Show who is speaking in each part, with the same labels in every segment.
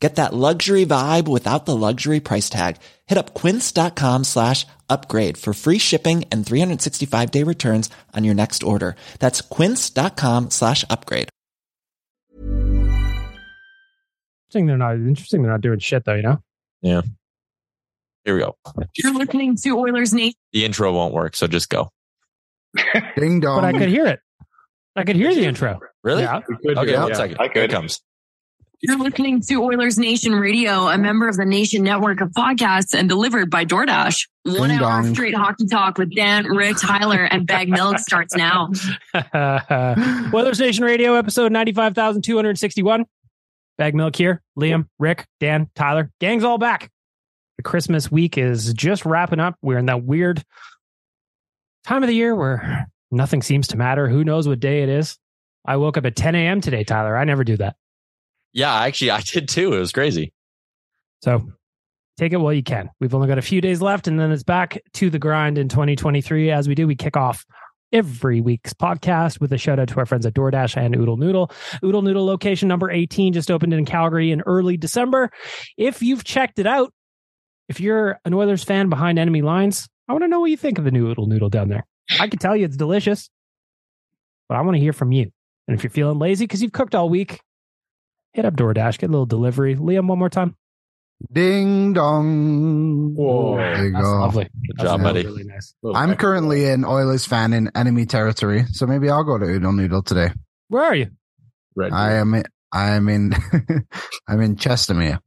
Speaker 1: Get that luxury vibe without the luxury price tag. Hit up quince.com slash upgrade for free shipping and 365 day returns on your next order. That's quince.com slash upgrade.
Speaker 2: Interesting. They're not interesting. They're not doing shit though. You know.
Speaker 3: Yeah. Here we go.
Speaker 4: You're listening to Oilers Nation.
Speaker 3: The intro won't work, so just go.
Speaker 5: Ding dong.
Speaker 2: But I could hear it. I could hear the intro.
Speaker 3: Really?
Speaker 2: Yeah.
Speaker 3: Okay,
Speaker 5: yeah.
Speaker 3: one second.
Speaker 6: I
Speaker 3: Here it comes.
Speaker 4: You're listening to Oilers Nation Radio, a member of the Nation Network of podcasts and delivered by DoorDash. One
Speaker 5: Ding
Speaker 4: hour
Speaker 5: dong.
Speaker 4: straight hockey talk with Dan, Rick, Tyler, and Bag Milk starts now.
Speaker 2: Weather Station Radio, episode 95,261. Bag Milk here. Liam, Rick, Dan, Tyler. Gang's all back. The Christmas week is just wrapping up. We're in that weird time of the year where nothing seems to matter. Who knows what day it is? I woke up at 10 a.m. today, Tyler. I never do that.
Speaker 3: Yeah, actually, I did too. It was crazy.
Speaker 2: So take it while you can. We've only got a few days left, and then it's back to the grind in 2023. As we do, we kick off every week's podcast with a shout out to our friends at DoorDash and Oodle Noodle. Oodle Noodle location number 18 just opened in Calgary in early December. If you've checked it out, if you're an Oilers fan behind enemy lines, I want to know what you think of the new Oodle Noodle down there. I can tell you it's delicious, but I want to hear from you. And if you're feeling lazy because you've cooked all week, hit up DoorDash, get a little delivery. Liam, one more time.
Speaker 5: Ding dong.
Speaker 2: Whoa,
Speaker 5: There you
Speaker 2: that's
Speaker 5: go.
Speaker 2: lovely.
Speaker 3: Good
Speaker 2: That's
Speaker 3: job, buddy.
Speaker 2: Really nice.
Speaker 5: I'm currently an Oilers fan in enemy territory, so maybe I'll go to Oodle Noodle today.
Speaker 2: Where are you?
Speaker 6: Red
Speaker 5: I am. in- I am in. I'm in Chestermere,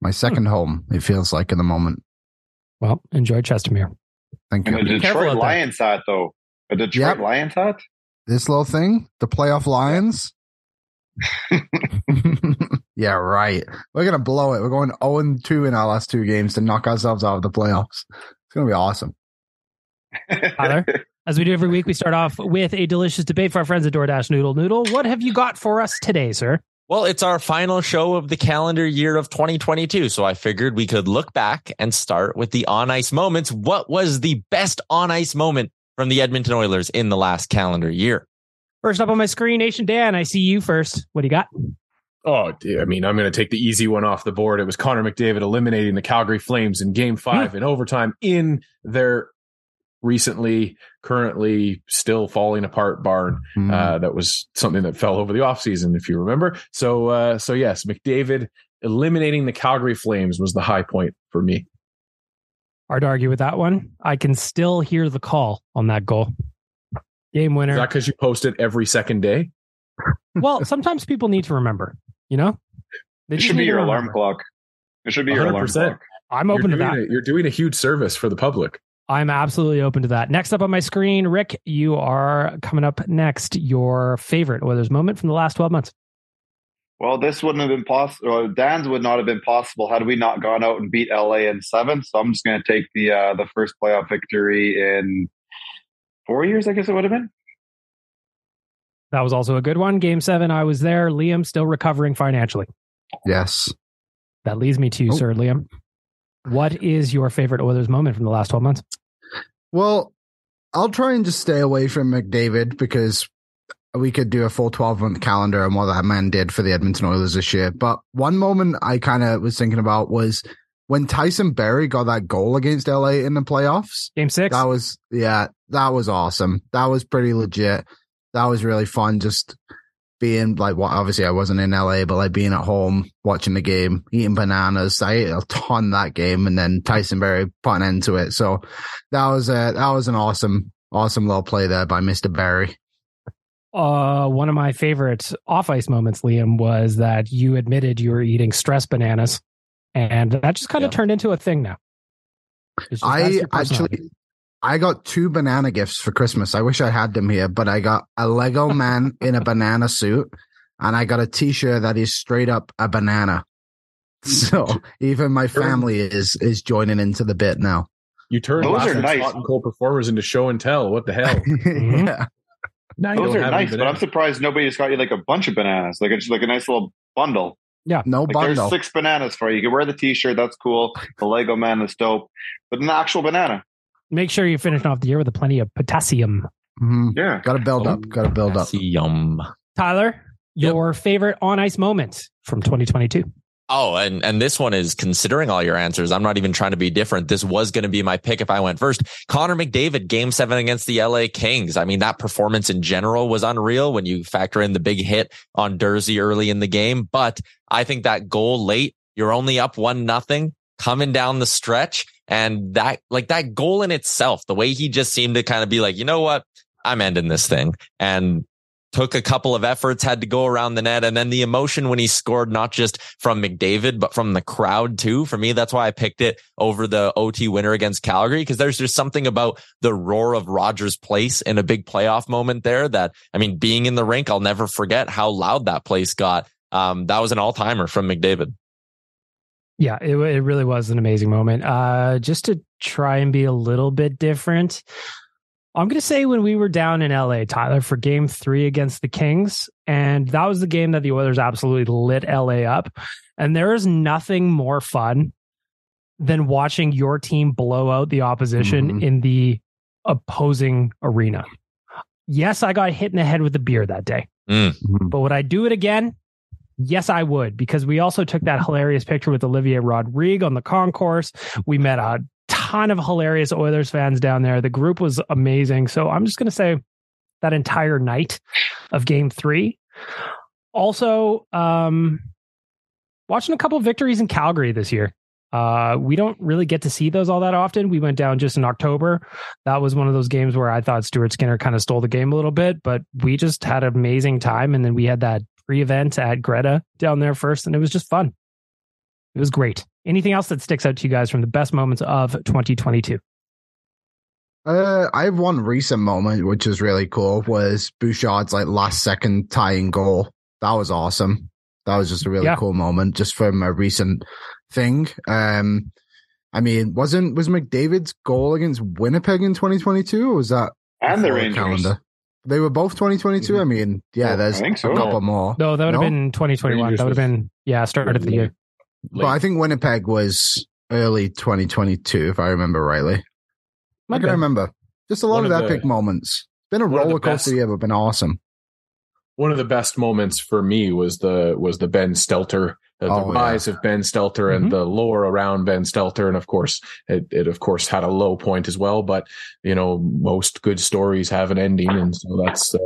Speaker 5: my
Speaker 2: Hmm.
Speaker 5: second home. It feels like in the moment.
Speaker 2: Well, enjoy Chestermere.
Speaker 5: Thank
Speaker 6: And a
Speaker 5: you.
Speaker 2: careful
Speaker 6: Detroit
Speaker 2: out there.
Speaker 6: Lions hat, though. A Detroit
Speaker 5: Yep.
Speaker 6: Lions hat?
Speaker 5: This little thing, the playoff Lions. yeah, right. We're gonna blow it. We're going 0 and 2 in our last two games to knock ourselves out of the playoffs. It's gonna be awesome.
Speaker 2: Tyler? As we do every week, we start off with a delicious debate for our friends at DoorDash Noodle Noodle. What have you got for us today, sir?
Speaker 3: Well, it's our final show of the calendar year of 2022. So I figured we could look back and start with the on ice moments. What was the best on ice moment from the Edmonton Oilers in the last calendar year?
Speaker 2: First up on my screen, Nation Dan, I see you first. What do you got?
Speaker 7: Oh, dear. I mean, I'm going to take the easy one off the board. It was Connor McDavid eliminating the Calgary Flames in game five in overtime in their recently, currently still falling apart barn.
Speaker 5: Hmm.
Speaker 7: Uh, that was something that fell over the offseason, if you remember. So, uh, so yes, McDavid eliminating the Calgary Flames was the high point for me.
Speaker 2: Hard to argue with that one. I can still hear the call on that goal. Game
Speaker 7: Is
Speaker 2: winner.
Speaker 7: that because you post it every second day?
Speaker 2: well, sometimes people need to remember, you know? They
Speaker 6: It should be
Speaker 2: need to
Speaker 6: your alarm clock. It should be your alarm
Speaker 7: 100%.
Speaker 6: clock.
Speaker 2: I'm open to that.
Speaker 7: a- you're doing a huge service for the public.
Speaker 2: I'm absolutely open to that. Next up on my screen, Rick, you are coming up next. Your favorite Oilers moment from the last 12 months.
Speaker 6: Well, this wouldn't have been possible. Dan's would not have been possible had we not gone out and beat LA in seven. So I'm just going to take the uh, the first playoff victory in four years. I guess it would have been.
Speaker 2: That was also a good one. Game seven, I was there. Liam still recovering financially.
Speaker 5: Yes.
Speaker 2: That leads me to you,
Speaker 5: Oh.
Speaker 2: sir, Liam. What is your favorite Oilers moment from the last 12 months?
Speaker 5: Well, I'll try and just stay away from McDavid because we could do a full 12 month calendar on what that man did for the Edmonton Oilers this year. But one moment I kind of was thinking about was when Tyson Barrie got that goal against LA in the playoffs.
Speaker 2: Game six?
Speaker 5: That was, yeah, that was awesome. That was pretty legit. That was really fun. Just being like, well, obviously I wasn't in LA, but like being at home, watching the game, eating bananas. I ate a ton that game and then Tyson Barrie put an end to it. So that was a, that was an awesome, awesome little play there by Mr. Barrie.
Speaker 2: Uh, one of my favorite off ice moments, Liam, was that you admitted you were eating stress bananas, and that just kind of
Speaker 3: Yeah.
Speaker 2: turned into a thing now. It's just- that's
Speaker 5: I actually, I got two banana gifts for Christmas. I wish I had them here, but I got a Lego man in a banana suit and I got a t-shirt that is straight up a banana. So even my family is, is joining into the bit now.
Speaker 7: You turned
Speaker 6: Those are nice.
Speaker 7: hot and cold performers into show and tell. What the hell?
Speaker 5: yeah.
Speaker 7: Mm-hmm. Now
Speaker 6: Those are nice, but I'm surprised nobody just got you like a bunch of bananas. Like it's like a nice little bundle.
Speaker 5: No
Speaker 6: Like
Speaker 5: bundle.
Speaker 6: there's six bananas for you. You can wear the T-shirt. That's cool. The Lego man is dope, but an actual banana.
Speaker 2: Make sure you're finishing off the year with a plenty of potassium.
Speaker 5: Mhm.
Speaker 6: Yeah.
Speaker 5: Got to build up. Got to build up.
Speaker 3: Yum.
Speaker 2: Tyler,
Speaker 3: Yep.
Speaker 2: your favorite on ice moment from 2022?
Speaker 3: Oh, and and this one is considering all your answers. I'm not even trying to be different. This was going to be my pick if I went first. Connor McDavid, game seven against the LA Kings. I mean, that performance in general was unreal when you factor in the big hit on Dersey early in the game. But I think that goal late, you're only up one nothing coming down the stretch. And that, like that goal in itself, the way he just seemed to kind of be like, you know what? I'm ending this thing. And took a couple of efforts, had to go around the net. And then the emotion when he scored, not just from McDavid, but from the crowd too. For me, that's why I picked it over the OT winner against Calgary, because there's just something about the roar of Rogers Place in a big playoff moment there that, I mean, being in the rink, I'll never forget how loud that place got. Um, that was an all timer from McDavid.
Speaker 2: Yeah, it, it really was an amazing moment. Uh, just to try and be a little bit different, I'm going to say when we were down in LA, Tyler, for game three against the Kings, and that was the game that the Oilers absolutely lit LA up. And there is nothing more fun than watching your team blow out the opposition
Speaker 5: Mhm.
Speaker 2: in the opposing arena. Yes, I got hit in the head with a beer that day.
Speaker 5: Mhm.
Speaker 2: But would I do it again? Yes, I would, because we also took that hilarious picture with Olivier Rodrigue on the concourse. We met a ton of hilarious Oilers fans down there. The group was amazing. So I'm just going to say that entire night of game three. Also, um, watching a couple victories in Calgary this year. Uh, we don't really get to see those all that often. We went down just in October. That was one of those games where I thought Stuart Skinner kind of stole the game a little bit, but we just had an amazing time. And then we had that pre event at Greta down there first, and it was just fun. It was great. Anything else that sticks out to you guys from the best moments of 2022?
Speaker 5: Uh, I have one recent moment, which is really cool, was Bouchard's like last second tying goal. That was awesome. That was just a really
Speaker 2: Yeah.
Speaker 5: cool moment, just from a recent thing. Um, I mean, wasn't was McDavid's goal against Winnipeg in 2022, or was that
Speaker 6: And the
Speaker 5: before
Speaker 6: Rangers.
Speaker 5: They were both 2022. I mean, yeah, there's
Speaker 6: I think so.
Speaker 5: a couple more.
Speaker 2: No, that would have
Speaker 5: No?
Speaker 2: been 2021.
Speaker 7: Rangers
Speaker 2: that would have been, yeah, start of the year.
Speaker 5: But I think Winnipeg was early 2022, if I remember rightly. I can remember. Just a lot of
Speaker 7: of the-
Speaker 5: epic moments. Been a
Speaker 7: the
Speaker 5: roller coaster year, but been awesome.
Speaker 7: one of the best moments for me was the was the Ben Stelter, uh,
Speaker 5: Oh,
Speaker 7: the
Speaker 5: yeah.
Speaker 7: rise of Ben Stelter
Speaker 2: Mhm.
Speaker 7: and the lore around Ben Stelter, and of course, it, it of course had a low point as well. But you know, most good stories have an ending, and so that's uh,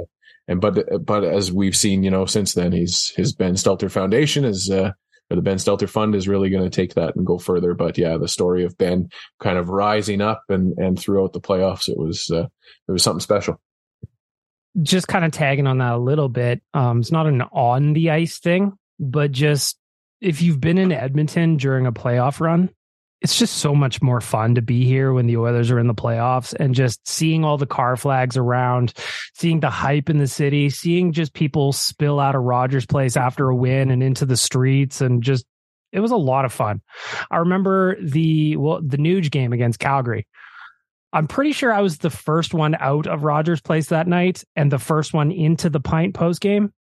Speaker 7: and but but as we've seen, you know, since then, he's his Ben Stelter Foundation is. Uh, the Ben Stelter Fund is really going to take that and go further. But yeah, the story of Ben kind of rising up and and throughout the playoffs, it was uh, it was something special.
Speaker 2: just kind of tagging on that a little bit. Um, it's not an on the ice thing, but just if you've been in Edmonton during a playoff run, it's just so much more fun to be here when the Oilers are in the playoffs and just seeing all the car flags around, seeing the hype in the city, seeing just people spill out of Rogers Place after a win and into the streets and just it was a lot of fun. I remember the well the Nuge game against Calgary. I'm pretty sure I was the first one out of Rogers Place that night and the first one into the pint post game.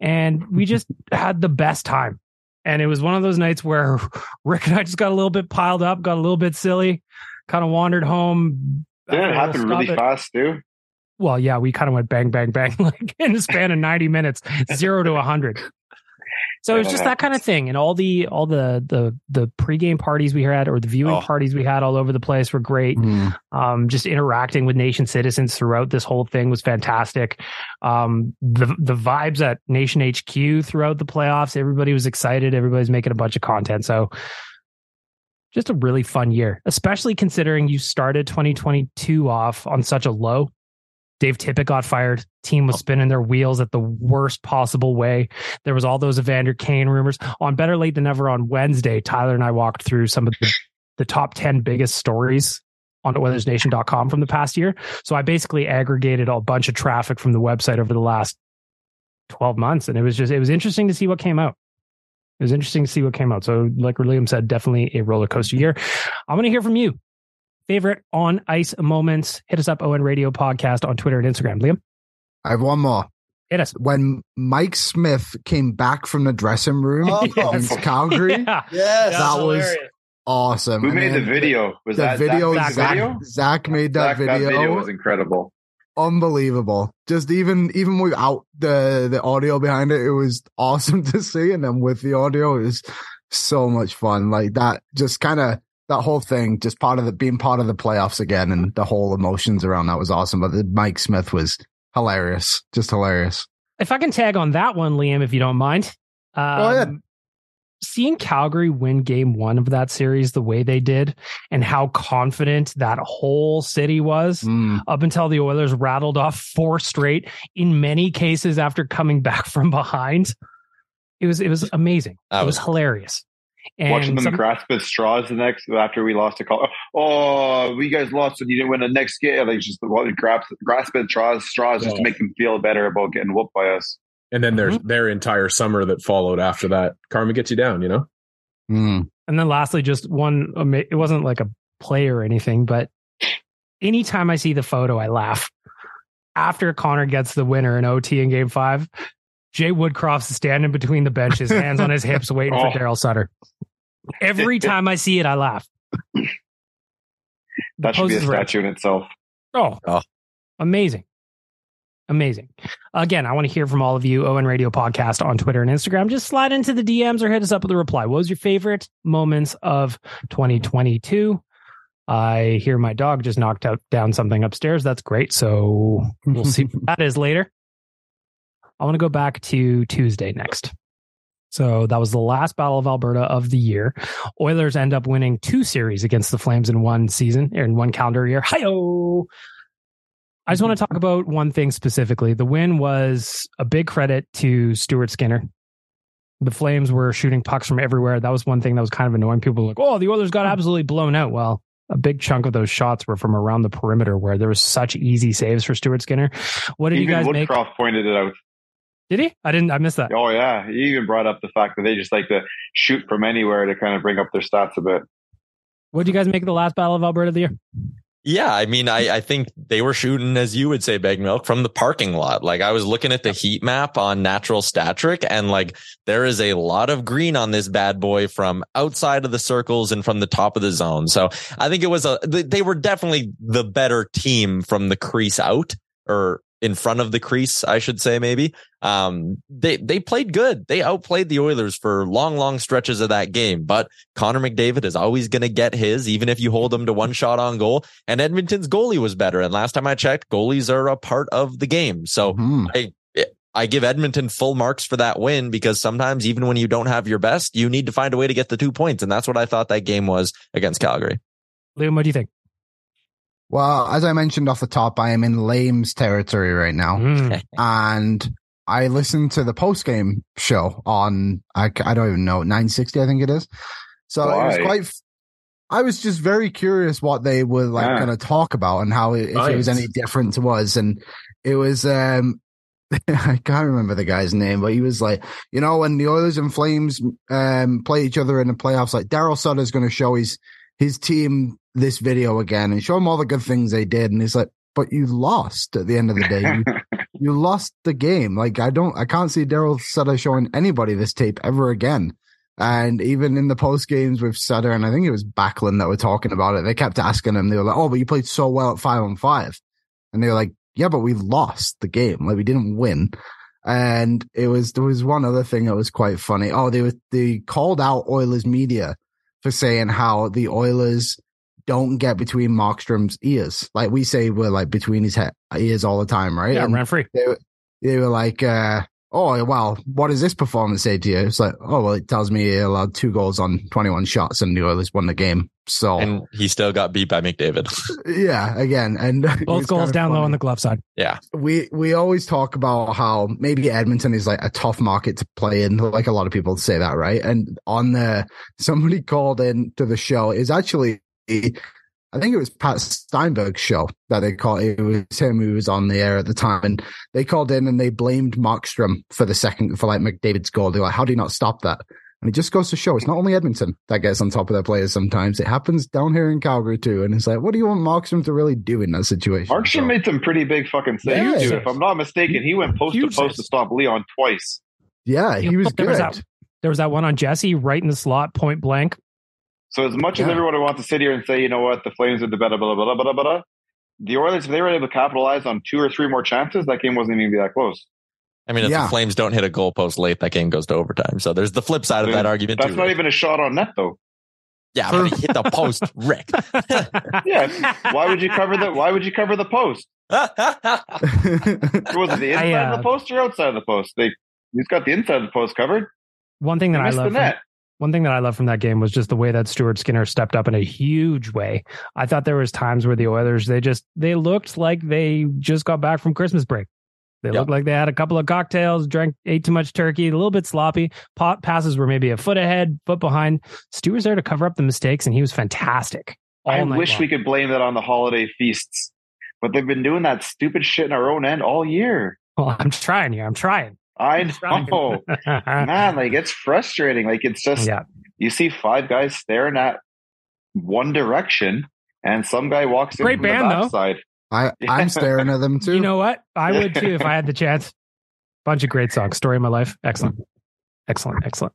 Speaker 2: And we just had the best time. And it was one of those nights where Rick and I just got a little bit piled up, got a little bit silly, kind of wandered home.
Speaker 6: Didn't it happen really it. fast too?
Speaker 2: Well, yeah, we kind of went bang, bang, bang, like in the span of 90 minutes, zero to a hundred. So it was just that kind of thing, and all the all the the the pregame parties we had or the viewing oh. parties we had all over the place were great. Mm. Um, just interacting with nation citizens throughout this whole thing was fantastic. Um, the the vibes at Nation HQ throughout the playoffs, everybody was excited. Everybody's making a bunch of content. So just a really fun year, especially considering you started 2022 off on such a low. Dave Tippett got fired. Team was oh. spinning their wheels at the worst possible way. There was all those Evander Kane rumors. On Better Late Than Never on Wednesday, Tyler and I walked through some of the, the top 10 biggest stories on oilersnation.com from the past year. So I basically aggregated a bunch of traffic from the website over the last 12 months. And it was just, it was interesting to see what came out. It was interesting to see what came out. So, like Liam said, definitely a roller coaster year. I want to hear from you favorite on ice moments, hit us up ON Radio Podcast on Twitter and Instagram. Liam?
Speaker 5: I have one more.
Speaker 2: Hit us.
Speaker 5: When Mike Smith came back from the dressing room oh, yes. Calgary,
Speaker 2: yeah.
Speaker 5: yes, that was awesome.
Speaker 6: Who and made the video?
Speaker 5: Was the that video? Zach, Zach, video? Zach made that
Speaker 6: Zach,
Speaker 5: video.
Speaker 6: That video was incredible.
Speaker 5: Unbelievable. Just even even without the the audio behind it, it was awesome to see. And then with the audio, it was so much fun. Like that, just kind of that whole thing, just part of the being part of the playoffs again, and the whole emotions around that was awesome. But the, Mike Smith was hilarious, just hilarious.
Speaker 2: If I can tag on that one, Liam, if you don't mind. Um, Go ahead. Seeing Calgary win game one of that series the way they did, and how confident that whole city was mm. up until the Oilers rattled off four straight, in many cases after coming back from behind. It was it was amazing. That it was, was hilarious.
Speaker 6: And Watching them some, grasp at straws the next after we lost a call. Oh, we guys lost and you didn't win the next game. Like just well, grasp grasp at straws, straws just to make them feel better about getting whooped by us.
Speaker 7: And then there's mm-hmm. their entire summer that followed after that. Karma gets you down, you know.
Speaker 2: Mm. And then lastly, just one. It wasn't like a play or anything, but anytime I see the photo, I laugh. After Connor gets the winner in OT in Game Five, Jay Woodcroft's standing between the benches, hands on his hips, waiting oh. for Daryl Sutter. Every time I see it, I laugh.
Speaker 6: that should be a statue in itself.
Speaker 2: Oh, oh, amazing. Amazing. Again, I want to hear from all of you. ON Radio Podcast on Twitter and Instagram. Just slide into the DMs or hit us up with a reply. What was your favorite moments of 2022? I hear my dog just knocked out down something upstairs. That's great. So we'll see what that is later. I want to go back to Tuesday next. So that was the last Battle of Alberta of the year. Oilers end up winning two series against the Flames in one season, in one calendar year. Hi-oh! I just want to talk about one thing specifically. The win was a big credit to Stuart Skinner. The Flames were shooting pucks from everywhere. That was one thing that was kind of annoying. People were like, oh, the Oilers got hmm. absolutely blown out. Well, a big chunk of those shots were from around the perimeter where there was such easy saves for Stuart Skinner. What did Even you guys
Speaker 6: Woodcroft
Speaker 2: make?
Speaker 6: Woodcroft pointed it out.
Speaker 2: Did he? I didn't. I missed that.
Speaker 6: Oh yeah, he even brought up the fact that they just like to shoot from anywhere to kind of bring up their stats a bit.
Speaker 2: What do you guys make of the last battle of Alberta of the year?
Speaker 3: Yeah, I mean, I, I think they were shooting, as you would say, Bag Milk, from the parking lot. Like I was looking at the heat map on Natural Stat Trick, and like there is a lot of green on this bad boy from outside of the circles and from the top of the zone. So I think it was a they were definitely the better team from the crease out or in front of the crease, I should say, maybe. Um, they, they played good. They outplayed the Oilers for long, long stretches of that game, but Connor McDavid is always going to get his, even if you hold him to one shot on goal. And Edmonton's goalie was better. And last time I checked, goalies are a part of the game. So mm-hmm. I, I give Edmonton full marks for that win because sometimes even when you don't have your best, you need to find a way to get the two points. And that's what I thought that game was against Calgary.
Speaker 2: Liam, what do you think?
Speaker 5: Well, as I mentioned off the top, I am in Flames territory right now. Mm. and I listened to the post game show on, I, I don't even know, 960, I think it is. So Why? it was quite, I was just very curious what they were like
Speaker 6: Yeah.
Speaker 5: going to talk about and how it, if it was any different to us. And it was, um, I can't remember the guy's name, but he was like, you know, when the Oilers and Flames um, play each other in the playoffs, like Daryl Sutter's going to show his his team this video again and show them all the good things they did. And he's like, but you lost at the end of the day. You, you lost the game. Like I don't, I can't see Daryl Sutter showing anybody this tape ever again. And even in the post games with Sutter, and I think it was Backlund that were talking about it, they kept asking him, they were like, Oh, but you played so well at five on five. And they were like, Yeah, but we lost the game. Like we didn't win. And it was, there was one other thing that was quite funny. Oh, they were, they called out Oilers media for saying how the Oilers don't get between Markstrom's ears. Like we say, we're like between his he- ears all the time, right?
Speaker 2: Yeah,
Speaker 5: And
Speaker 2: rent free.
Speaker 5: they were, they were like, uh, oh, well, what does this performance say to you? It's like, oh, well, it tells me he allowed two goals on 21 shots and the Oilers won the game. So,
Speaker 3: And he still got beat by McDavid.
Speaker 5: yeah, again, and
Speaker 2: Both goals
Speaker 5: kinda
Speaker 2: down low on the glove side.
Speaker 3: yeah.
Speaker 5: we we always talk about how maybe Edmonton is like a tough market to play in. Like a lot of people say that, right? And on the somebody called in to the show is actually I think it was Pat Steinberg's show that they called. It was him who was on the air at the time, and they called in and they blamed Markstrom for the second for like McDavid's goal. They're like, "How do you not stop that?" And it just goes to show it's not only Edmonton that gets on top of their players. Sometimes it happens down here in Calgary too. And it's like, what do you want Markstrom to really do in that situation?
Speaker 6: Markstrom
Speaker 5: So-
Speaker 6: made some pretty big fucking saves
Speaker 5: Yeah.
Speaker 6: too. If I'm not mistaken, he went post to
Speaker 2: Huge
Speaker 6: post to stop Leon twice.
Speaker 5: yeah, he was
Speaker 2: there
Speaker 5: good.
Speaker 2: was that there was that one on Jesse right in the slot, point blank.
Speaker 6: So as much as everyone wants to sit here and say, you know what, the Flames are the better, blah blah blah blah blah blah. The Oilers, if they were able to capitalize on two or three more chances, that game wasn't even be that close.
Speaker 3: I mean, if
Speaker 5: Yeah.
Speaker 3: the Flames don't hit a goalpost late, that game goes to overtime. So there's the flip side of that argument.
Speaker 6: That's
Speaker 3: too,
Speaker 6: not
Speaker 3: Rick.
Speaker 6: even a shot on net, though.
Speaker 3: Yeah, but he hit the post, Rick.
Speaker 6: Yeah. Why would you cover the Why would you cover the post? Was it the
Speaker 2: I,
Speaker 6: inside
Speaker 2: uh,
Speaker 6: of the post or outside of the post? They he's got the inside of the post covered.
Speaker 2: one thing that I
Speaker 6: missed
Speaker 2: love
Speaker 6: the
Speaker 2: from,
Speaker 6: net.
Speaker 2: One thing that I love from that game was just the way that Stuart Skinner stepped up in a huge way. I thought there was times where the Oilers they just they looked like they just got back from Christmas break. They
Speaker 3: Yep.
Speaker 2: looked like they had a couple of cocktails, drank, ate too much turkey, a little bit sloppy. Pot passes were maybe a foot ahead, foot behind. Stu was there to cover up the mistakes, and he was fantastic.
Speaker 6: I wish
Speaker 2: long.
Speaker 6: we could blame that on the holiday feasts, but they've been doing that stupid shit in our own end all year.
Speaker 2: Well, I'm trying here. I'm trying.
Speaker 6: I
Speaker 2: I'm trying.
Speaker 6: know, man. Like it's frustrating. Like it's just
Speaker 2: yeah.
Speaker 6: you see five guys staring at one direction, and some guy walks in
Speaker 2: Great
Speaker 6: from
Speaker 2: band,
Speaker 6: the
Speaker 2: though.
Speaker 6: backside.
Speaker 5: I, I'm staring at them too.
Speaker 2: You know what? I would too if I had the chance. Bunch of great songs. Story of my life. Excellent. Excellent. Excellent.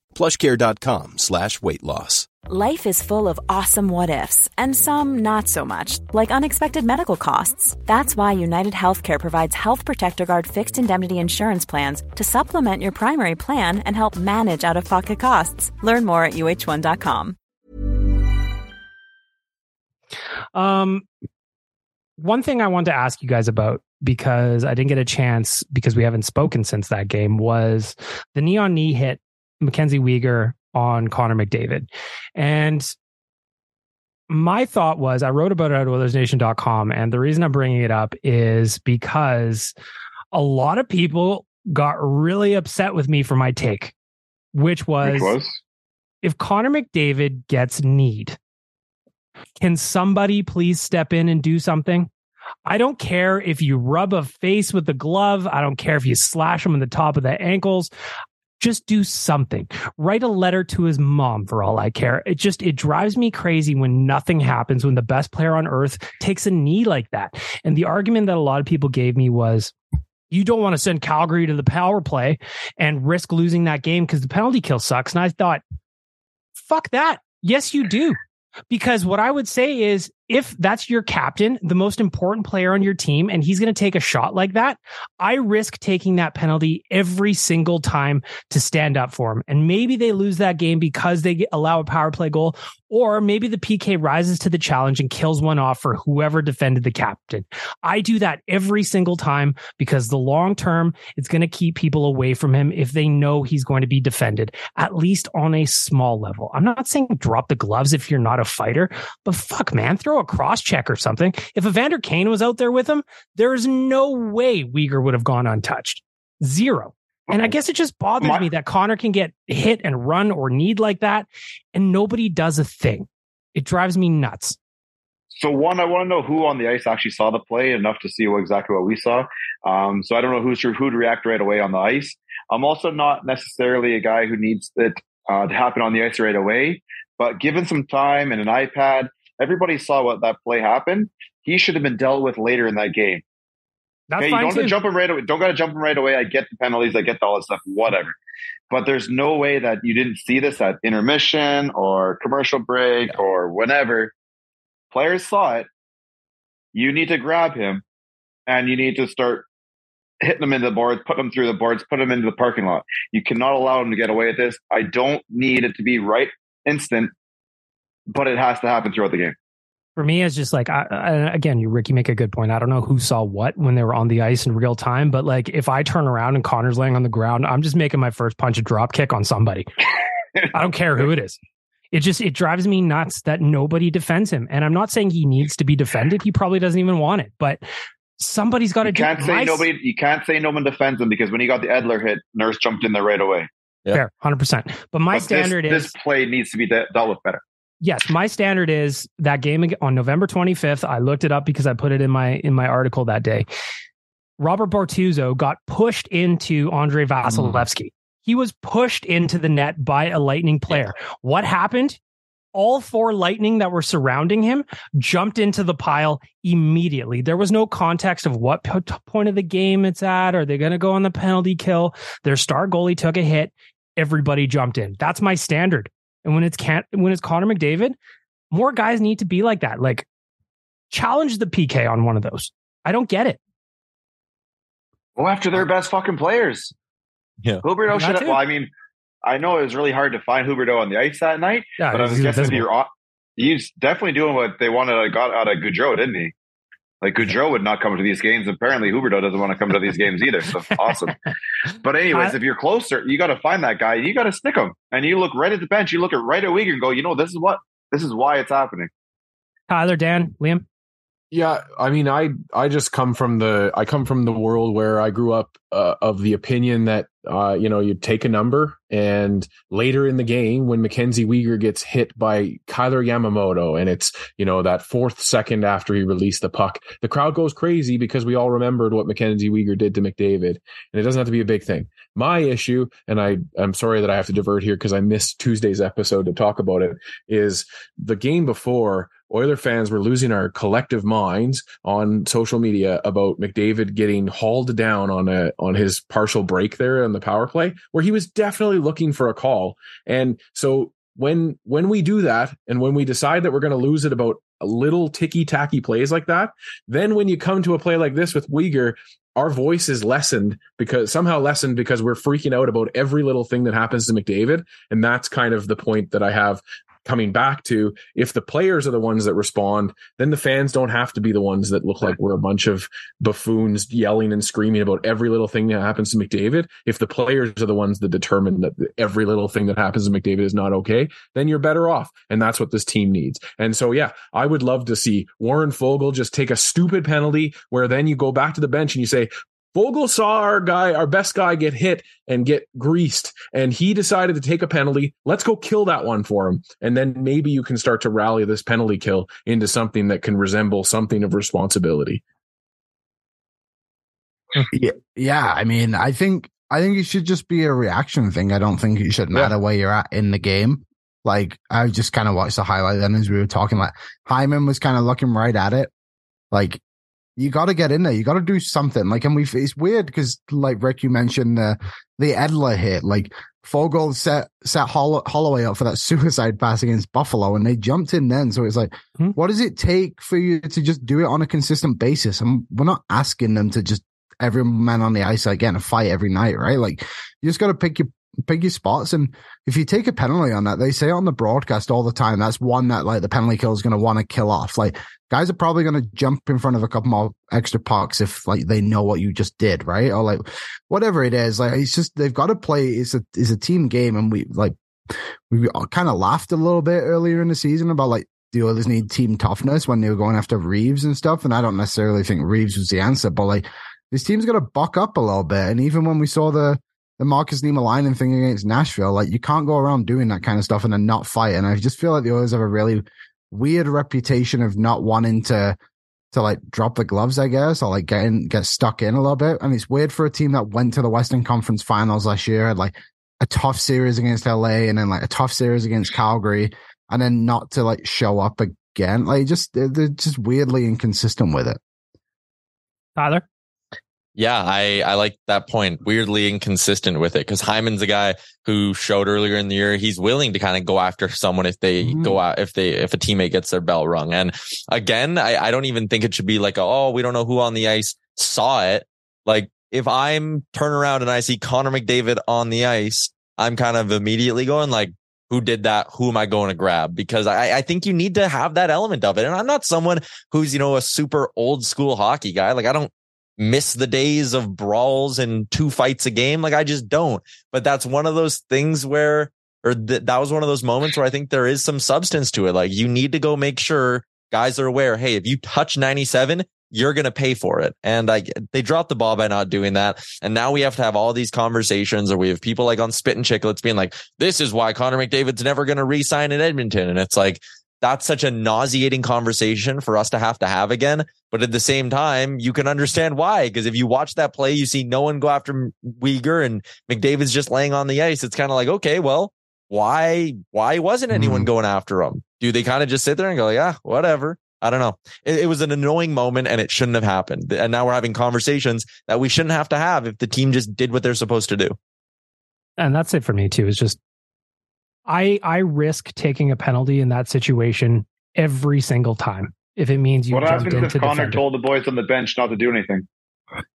Speaker 8: plushcare.com slash weight loss.
Speaker 9: Life is full of awesome what ifs, and some not so much, like unexpected medical costs. That's why United Healthcare provides Health Protector Guard fixed indemnity insurance plans to supplement your primary plan and help manage out of pocket costs. Learn more at uh1.com.
Speaker 2: Um, one thing I want to ask you guys about because I didn't get a chance because we haven't spoken since that game was the knee on knee hit Mackenzie Weegar on Connor McDavid. And my thought was I wrote about it at OilersNation.com. And the reason I'm bringing it up is because a lot of people got really upset with me for my take, which was,
Speaker 6: Which was
Speaker 2: if Connor McDavid gets kneed, can somebody please step in and do something? I don't care if you rub a face with the glove. I don't care if you slash them in the top of the ankles. Just do something. Write a letter to his mom for all I care. It just, it drives me crazy when nothing happens, when the best player on earth takes a knee like that. And the argument that a lot of people gave me was, you don't want to send Calgary to the power play and risk losing that game because the penalty kill sucks. And I thought, fuck that. Yes, you do. Because what I would say is if that's your captain, the most important player on your team, and he's going to take a shot like that, I risk taking that penalty every single time to stand up for him. And maybe they lose that game because they allow a power play goal, or maybe the PK rises to the challenge and kills one off for whoever defended the captain. I do that every single time because the long term, it's going to keep people away from him if they know he's going to be defended, at least on a small level. I'm not saying drop the gloves if you're not a fighter, but fuck, man, throw a cross check or something. If Evander Kane was out there with him, there's no way Weegar would have gone untouched. Zero. And I guess it just bothers My- me that Connor can get hit and run or kneed like that, and nobody does a thing. It drives me nuts.
Speaker 6: So one, I want to know who on the ice actually saw the play enough to see what, exactly what we saw. Um, so I don't know who's who'd react right away on the ice. I'm also not necessarily a guy who needs it uh, to happen on the ice right away, but given some time and an iPad, everybody saw what that play happened. He should have been dealt with later in that game.
Speaker 2: That's
Speaker 6: okay, you don't have to jump him right away. Don't got to jump him right away. I get the penalties. I get all that stuff. Whatever. But there's no way that you didn't see this at intermission or commercial break yeah. or whenever. Players saw it. You need to grab him, and you need to start hitting him into the boards, put him through the boards, put him into the parking lot. You cannot allow him to get away with this. I don't need it to be right instant, but it has to happen throughout the game
Speaker 2: for me, it's just like, I, I, again, you, Ricky, make a good point. I don't know who saw what when they were on the ice in real time, but like if I turn around and Connor's laying on the ground, I'm just making my first punch a drop kick on somebody. I don't care who it is. It just, it drives me nuts that nobody defends him. And I'm not saying he needs to be defended. He probably doesn't even want it, but somebody's got to
Speaker 6: do can't say nobody, you can't say no one defends him because when he got the Edler hit, Nurse jumped in there right away.
Speaker 2: Yep. Fair, 100%. But my but standard
Speaker 6: this,
Speaker 2: is
Speaker 6: this play needs to be de- dealt with better
Speaker 2: yes, my standard is that game on November 25th. I looked it up because I put it in my in my article that day. Robert Bortuzzo got pushed into Andrei Vasilevskiy. Mm. He was pushed into the net by a Lightning player. Yeah. What happened? All four Lightning that were surrounding him jumped into the pile immediately. There was no context of what point of the game it's at. Are they going to go on the penalty kill? Their star goalie took a hit. Everybody jumped in. That's my standard. And when it's can when it's Connor McDavid, more guys need to be like that. Like challenge the PK on one of those. I don't get it.
Speaker 6: Go after their best fucking players.
Speaker 3: Yeah.
Speaker 6: Huberdeau should have, well, I mean, I know it was really hard to find Huberdeau on the ice that night, yeah, but I was guessing you're he's definitely doing what they wanted I got out of Gaudreau, didn't he? Like Gaudreau would not come to these games. Apparently, Huberdeau doesn't want to come to these games either. So awesome. But anyways, if you're closer, you got to find that guy. You got to stick him, and you look right at the bench. You look at right at Weegar and go, you know, this is what this is why it's happening.
Speaker 2: Tyler, Dan, Liam.
Speaker 7: Yeah, I mean, I I just come from the I come from the world where I grew up uh, of the opinion that uh, you know you take a number and later in the game when Mackenzie Weegar gets hit by Kailer Yamamoto and it's you know that fourth second after he released the puck, the crowd goes crazy because we all remembered what Mackenzie Weegar did to McDavid, and it doesn't have to be a big thing. My issue, and I I'm sorry that I have to divert here because I missed Tuesday's episode to talk about it, is the game before Oiler fans were losing our collective minds on social media about McDavid getting hauled down on a on his partial break there on the power play, where he was definitely looking for a call. And so when when we do that, and when we decide that we're going to lose it about little ticky tacky plays like that, then when you come to a play like this with Weegar, our voice is lessened because somehow lessened because we're freaking out about every little thing that happens to McDavid. And that's kind of the point that I have coming back to if the players are the ones that respond, then the fans don't have to be the ones that look like we're a bunch of buffoons yelling and screaming about every little thing that happens to McDavid. If the players are the ones that determine that every little thing that happens to McDavid is not okay, then you're better off. And that's what this team needs. And so, yeah, I would love to see Warren Foegele just take a stupid penalty where then you go back to the bench and you say, Foegele saw our guy, our best guy get hit and get greased, and he decided to take a penalty. Let's go kill that one for him. And then maybe you can start to rally this penalty kill into something that can resemble something of responsibility.
Speaker 5: Yeah, yeah. I mean, I think I think it should just be a reaction thing. I don't think it should matter where you're at in the game. Like I just kind of watched the highlight then as we were talking. Like Hyman was kind of looking right at it. Like you got to get in there. You got to do something. Like, and we it's weird because like Rick, you mentioned the the Edler hit. Like Foegele set set Holl- Holloway up for that suicide pass against Buffalo, and they jumped in then. So it's like,
Speaker 2: Hmm.
Speaker 5: what does it take for you to just do it on a consistent basis? And we're not asking them to just every man on the ice get a fight every night, right? Like you just got to pick your your spots. And if you take a penalty on that, they say on the broadcast all the time, that's one that like the penalty kill is going to want to kill off. Like guys are probably going to jump in front of a couple more extra pucks if like they know what you just did, right? Or like whatever it is. Like it's just they've got to play. It's a it's a team game, and we like we kind of laughed a little bit earlier in the season about like the Oilers need team toughness when they were going after Reaves and stuff. And I don't necessarily think Reaves was the answer, but like this team's got to buck up a little bit. And even when we saw the the Markus Niemelainen thing against Nashville, like you can't go around doing that kind of stuff and then not fight. And I just feel like the Oilers have a really weird reputation of not wanting to to like drop the gloves, I guess, or like get in, get stuck in a little bit. And it's weird for a team that went to the Western Conference Finals last year, had like a tough series against LA, and then like a tough series against Calgary, and then not to like show up again. Like just they're they're just weirdly inconsistent with it.
Speaker 2: Tyler?
Speaker 3: Yeah, I, I like that point. Weirdly inconsistent with it because Hyman's a guy who showed earlier in the year he's willing to kind of go after someone if they
Speaker 5: Mhm.
Speaker 3: go out if they if a teammate gets their bell rung. And again, I, I don't even think it should be like a, oh we don't know who on the ice saw it. Like if I'm turn around and I see Connor McDavid on the ice, I'm kind of immediately going like who did that? Who am I going to grab? Because I, I think you need to have that element of it. And I'm not someone who's, you know, a super old school hockey guy. Like I don't miss the days of brawls and two fights a game. Like I just don't. But that's one of those things where, or th- that was one of those moments where I think there is some substance to it. Like you need to go make sure guys are aware. Hey, if you touch 97, you're going to pay for it. And I, they dropped the ball by not doing that. And now we have to have all these conversations or we have people like on Spittin' Chiclets being like, this is why Connor McDavid's never going to re-sign in Edmonton. And it's like, that's such a nauseating conversation for us to have to have again. But at the same time, you can understand why. Because if you watch that play, you see no one go after Weegar and McDavid's just laying on the ice. It's kind of like, okay, well, why, why wasn't anyone mm-hmm. going after him? Do they kind of just sit there and go, yeah, whatever? I don't know. It, it was an annoying moment and it shouldn't have happened. And now we're having conversations that we shouldn't have to have if the team just did what they're supposed to do.
Speaker 2: and that's it for me too. It's just I I risk taking a penalty in that situation every single time if it means you
Speaker 6: what
Speaker 2: jumped
Speaker 6: happens if
Speaker 2: into
Speaker 6: Connor
Speaker 2: defender.
Speaker 6: told the boys on the bench not to do anything?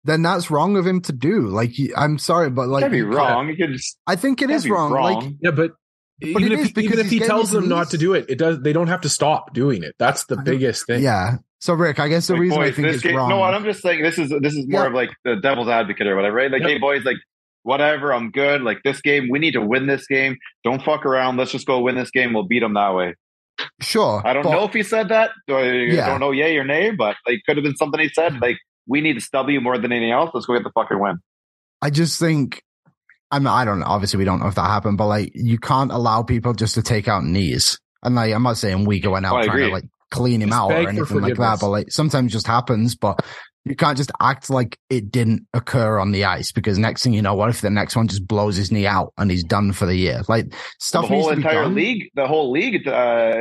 Speaker 5: Then that's wrong of him to do. Like I'm sorry, but like
Speaker 6: That'd be wrong. You could just
Speaker 5: I think it
Speaker 6: That'd
Speaker 5: is
Speaker 6: be
Speaker 5: wrong. Like.
Speaker 7: Yeah, but,
Speaker 5: But
Speaker 7: even
Speaker 5: it
Speaker 7: if,
Speaker 5: is because
Speaker 7: even if he tells
Speaker 5: his
Speaker 7: them not to do it, it does. They don't have to stop doing it. That's the biggest thing.
Speaker 5: yeah. So Rick, I guess the
Speaker 6: like,
Speaker 5: reason I think
Speaker 6: this
Speaker 5: it's
Speaker 6: game,
Speaker 5: wrong.
Speaker 6: No, what I'm just saying this is this is more
Speaker 5: Yeah.
Speaker 6: of like the devil's advocate or whatever, right? Like,
Speaker 7: Yep.
Speaker 6: hey boys, like whatever, I'm good. Like this game, we need to win this game. Don't fuck around. Let's just go win this game. We'll beat them that way.
Speaker 5: sure,
Speaker 6: I don't
Speaker 5: but-
Speaker 6: know if he said that. Do I
Speaker 5: Yeah.
Speaker 6: don't know yay or nay, but like could have been something he said. Like we need to stub you more than anything else. Let's go get the fucking win.
Speaker 5: I just think I'm I don't know. Obviously, we don't know if that happened, but like you can't allow people just to take out knees. And like I'm not saying we went out
Speaker 6: Oh, I
Speaker 5: trying to like clean him
Speaker 7: Just
Speaker 5: out or anything like that, but like sometimes it just happens. But you can't just act like it didn't occur on the ice because next thing you know, what if the next one just blows his knee out and he's done for the year? Like stuff
Speaker 6: the whole entire
Speaker 5: done.
Speaker 6: league, the whole league uh,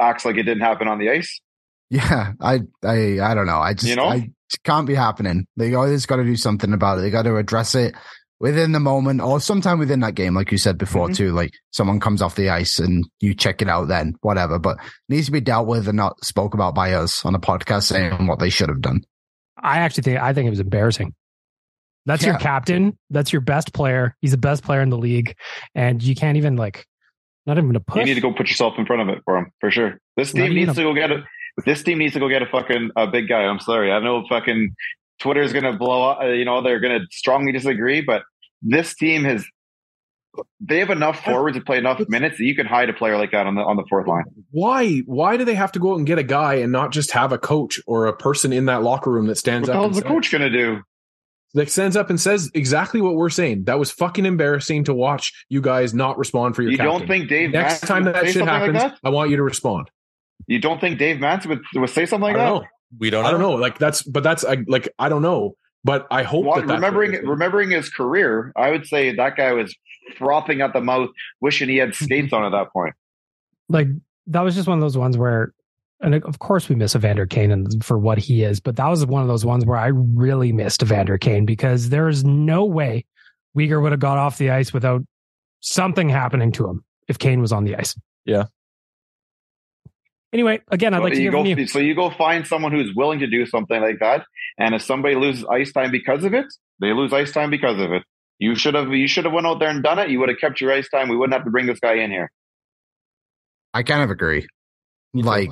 Speaker 6: acts like it didn't happen on the ice.
Speaker 5: Yeah, I, I, I don't know. I just,
Speaker 6: You know?
Speaker 5: I it can't be happening. They always got to do something about it. They got to address it within the moment or sometime within that game, like you said before,
Speaker 6: Mhm.
Speaker 5: too. Like someone comes off the ice and you check it out, then whatever. But it needs to be dealt with and not spoke about by us on a podcast saying what they should have done.
Speaker 2: I actually think I think it was embarrassing. That's your captain. That's your best player. He's the best player in the league, and you can't even like not even a push.
Speaker 6: You need to go put yourself in front of it for him for sure. This team needs to go get a. This team needs to go get a fucking a big guy. I'm sorry. I know fucking Twitter's gonna blow up. You know they're gonna strongly disagree, but this team has. They have enough forwards to play enough minutes that you can hide a player like that on the on the fourth line.
Speaker 7: Why? Why do they have to go out and get a guy and not just have a coach or a person in that locker room that stands
Speaker 6: the
Speaker 7: up?
Speaker 6: hell
Speaker 7: and
Speaker 6: the
Speaker 7: says-
Speaker 6: coach gonna do?
Speaker 7: that stands up and says exactly what we're saying. That was fucking embarrassing to watch you guys not respond for your.
Speaker 6: You
Speaker 7: captain.
Speaker 6: don't think Dave
Speaker 7: next
Speaker 6: Matthews
Speaker 7: time that shit
Speaker 6: something like
Speaker 7: happens,
Speaker 6: that?
Speaker 7: I want you to respond.
Speaker 6: You don't think Dave Manson would, would say something like
Speaker 7: I
Speaker 6: that?
Speaker 7: don't know.
Speaker 3: We don't
Speaker 7: I don't
Speaker 3: know.
Speaker 7: know. Like that's, but that's I, like I don't know. But I hope
Speaker 6: Well,
Speaker 7: that
Speaker 6: remembering
Speaker 7: what it is.
Speaker 6: remembering his career, I would say that guy was frothing at the mouth, wishing he had skates on at that point.
Speaker 2: like that was just one of those ones where and of course we miss Evander Kane and for what he is, but that was one of those ones where I really missed Evander Kane because there's no way Weegar would have got off the ice without something happening to him if Kane was on the ice.
Speaker 3: Yeah.
Speaker 2: Anyway, again, I'd like to
Speaker 6: you
Speaker 2: hear
Speaker 6: go,
Speaker 2: from you.
Speaker 6: So you go find someone who's willing to do something like that, and if somebody loses ice time because of it, they lose ice time because of it. You should have you should have went out there and done it. You would have kept your ice time. We wouldn't have to bring this guy in here.
Speaker 5: I kind of agree. Like,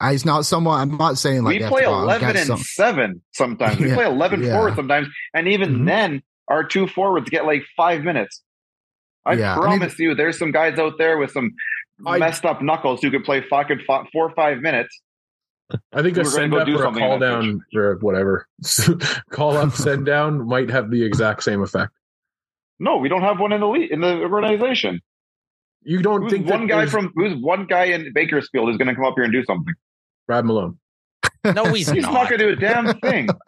Speaker 5: I- it's not someone. I'm not saying like
Speaker 6: we play
Speaker 5: to go out and
Speaker 6: eleven and
Speaker 5: some-
Speaker 6: seven sometimes. We
Speaker 5: Yeah,
Speaker 6: play 11
Speaker 5: yeah.
Speaker 6: forward sometimes, and even
Speaker 2: Mhm.
Speaker 6: then, our two forwards get like five minutes. I
Speaker 5: Yeah, I mean-
Speaker 6: promise you, there's some guys out there with some
Speaker 7: I-
Speaker 6: messed up knuckles who could play fucking four or five minutes.
Speaker 7: I think a send up or a call down or whatever. call up, send down might have the exact same effect.
Speaker 6: No, we don't have one in the league, in the organization.
Speaker 7: You don't
Speaker 6: Who's
Speaker 7: think that
Speaker 6: one guy
Speaker 7: there's
Speaker 6: from who's one guy in Bakersfield who's going to come up here and do something?
Speaker 7: Brad Malone?
Speaker 3: No, he's,
Speaker 6: He's
Speaker 3: not.
Speaker 6: not going to do a damn thing.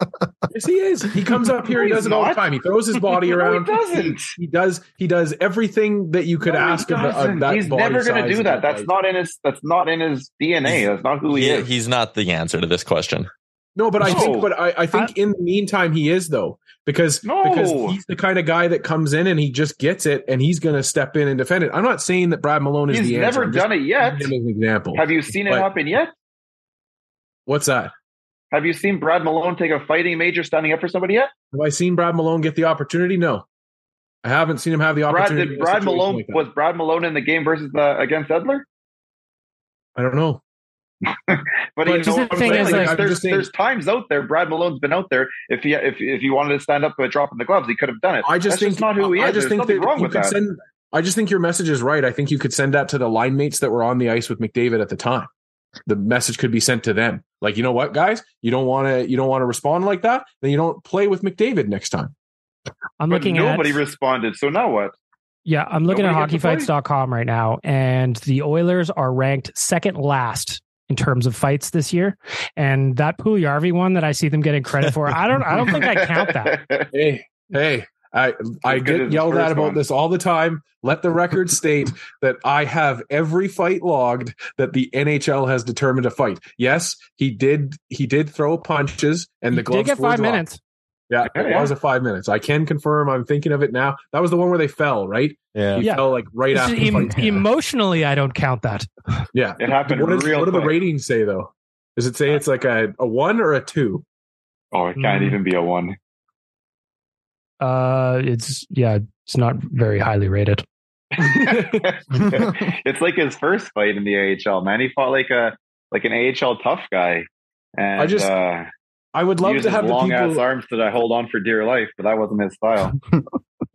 Speaker 7: Yes, he is. He comes up here. he does
Speaker 6: he's
Speaker 7: it all the time. He throws his body
Speaker 6: No, he
Speaker 7: around.
Speaker 6: doesn't.
Speaker 7: He does. He does everything that you could
Speaker 6: No,
Speaker 7: ask of, a- of
Speaker 6: doesn't.
Speaker 7: that.
Speaker 6: He's
Speaker 7: body
Speaker 6: never going to do that. That's
Speaker 7: height.
Speaker 6: not in his. That's not in his DNA. That's not who he
Speaker 3: He-
Speaker 6: is.
Speaker 3: he's not the answer to this question.
Speaker 7: No, but I think, but I, I think in the meantime he is though, because
Speaker 6: No.
Speaker 7: because he's the kind of guy that comes in and he just gets it and he's going to step in and defend it. I'm not saying that Brad Malone is
Speaker 6: He's
Speaker 7: the answer. He's never
Speaker 6: done it yet.
Speaker 7: an example.
Speaker 6: Have you seen it happen yet?
Speaker 7: What's that?
Speaker 6: Have you seen Brad Malone take a fighting major standing up for somebody yet?
Speaker 7: Have I seen Brad Malone get the opportunity? No, I haven't seen him have the
Speaker 6: Brad
Speaker 7: opportunity.
Speaker 6: did Brad Malone
Speaker 7: like
Speaker 6: was Brad Malone in the game versus the against Edler?
Speaker 7: I don't know.
Speaker 6: But,
Speaker 7: But
Speaker 6: you
Speaker 7: just
Speaker 6: know
Speaker 7: the
Speaker 2: thing
Speaker 6: saying?
Speaker 2: is,
Speaker 6: Like,
Speaker 2: like-
Speaker 6: there's
Speaker 7: saying-
Speaker 6: there's times out there. Brad Malone's been out there. If he if if he wanted to stand up and drop in the gloves, he could have done it.
Speaker 7: I just
Speaker 6: That's
Speaker 7: think
Speaker 6: not who he is.
Speaker 7: I just
Speaker 6: There's
Speaker 7: think that
Speaker 6: wrong
Speaker 7: you
Speaker 6: with
Speaker 7: could
Speaker 6: that.
Speaker 7: send. I just think your message is right. I think you could send that to the line mates that were on the ice with McDavid at the time. The message could be sent to them. Like, you know what, guys? You don't want to. You don't want to respond like that. Then you don't play with McDavid next time.
Speaker 2: I'm
Speaker 6: But
Speaker 2: looking
Speaker 6: nobody
Speaker 2: at
Speaker 6: responded. So now what?
Speaker 2: Yeah, I'm looking
Speaker 6: Nobody
Speaker 2: at
Speaker 6: gets to play?
Speaker 2: hockeyfights.com right now, and the Oilers are ranked second last in terms of fights this year. And that Puljujarvi one that I see them getting credit for, I don't I don't think I count that.
Speaker 7: Hey, hey. I I
Speaker 6: As good as
Speaker 7: get yelled at about
Speaker 6: one.
Speaker 7: this all the time. Let the record state that I have every fight logged that the NHL has determined to fight. Yes, he did. He did throw punches, and
Speaker 2: You
Speaker 7: the gloves
Speaker 2: did get
Speaker 7: were
Speaker 2: five minutes.
Speaker 7: Yeah,
Speaker 6: Yeah,
Speaker 7: it
Speaker 6: yeah.
Speaker 7: was a five minutes. I can confirm. I'm thinking of it now. That was the one where they fell, right?
Speaker 3: Yeah.
Speaker 7: He
Speaker 2: Yeah.
Speaker 7: fell like right
Speaker 2: It's
Speaker 7: after
Speaker 2: em- emotionally, I don't count that.
Speaker 7: Yeah,
Speaker 6: It happened
Speaker 7: What, is,
Speaker 6: real
Speaker 7: what do the ratings say though? Does it say it's like a, a one or a two?
Speaker 6: Oh, it can't
Speaker 2: Mm.
Speaker 6: even be a one.
Speaker 2: Uh, it's yeah, it's not very highly rated.
Speaker 6: it's like his first fight in the AHL. Man, he fought like a like an AHL tough guy. And
Speaker 7: I just-
Speaker 6: uh,
Speaker 7: I would love to
Speaker 6: his
Speaker 7: have the
Speaker 6: long ass arms that I hold on for dear life, but that wasn't his style.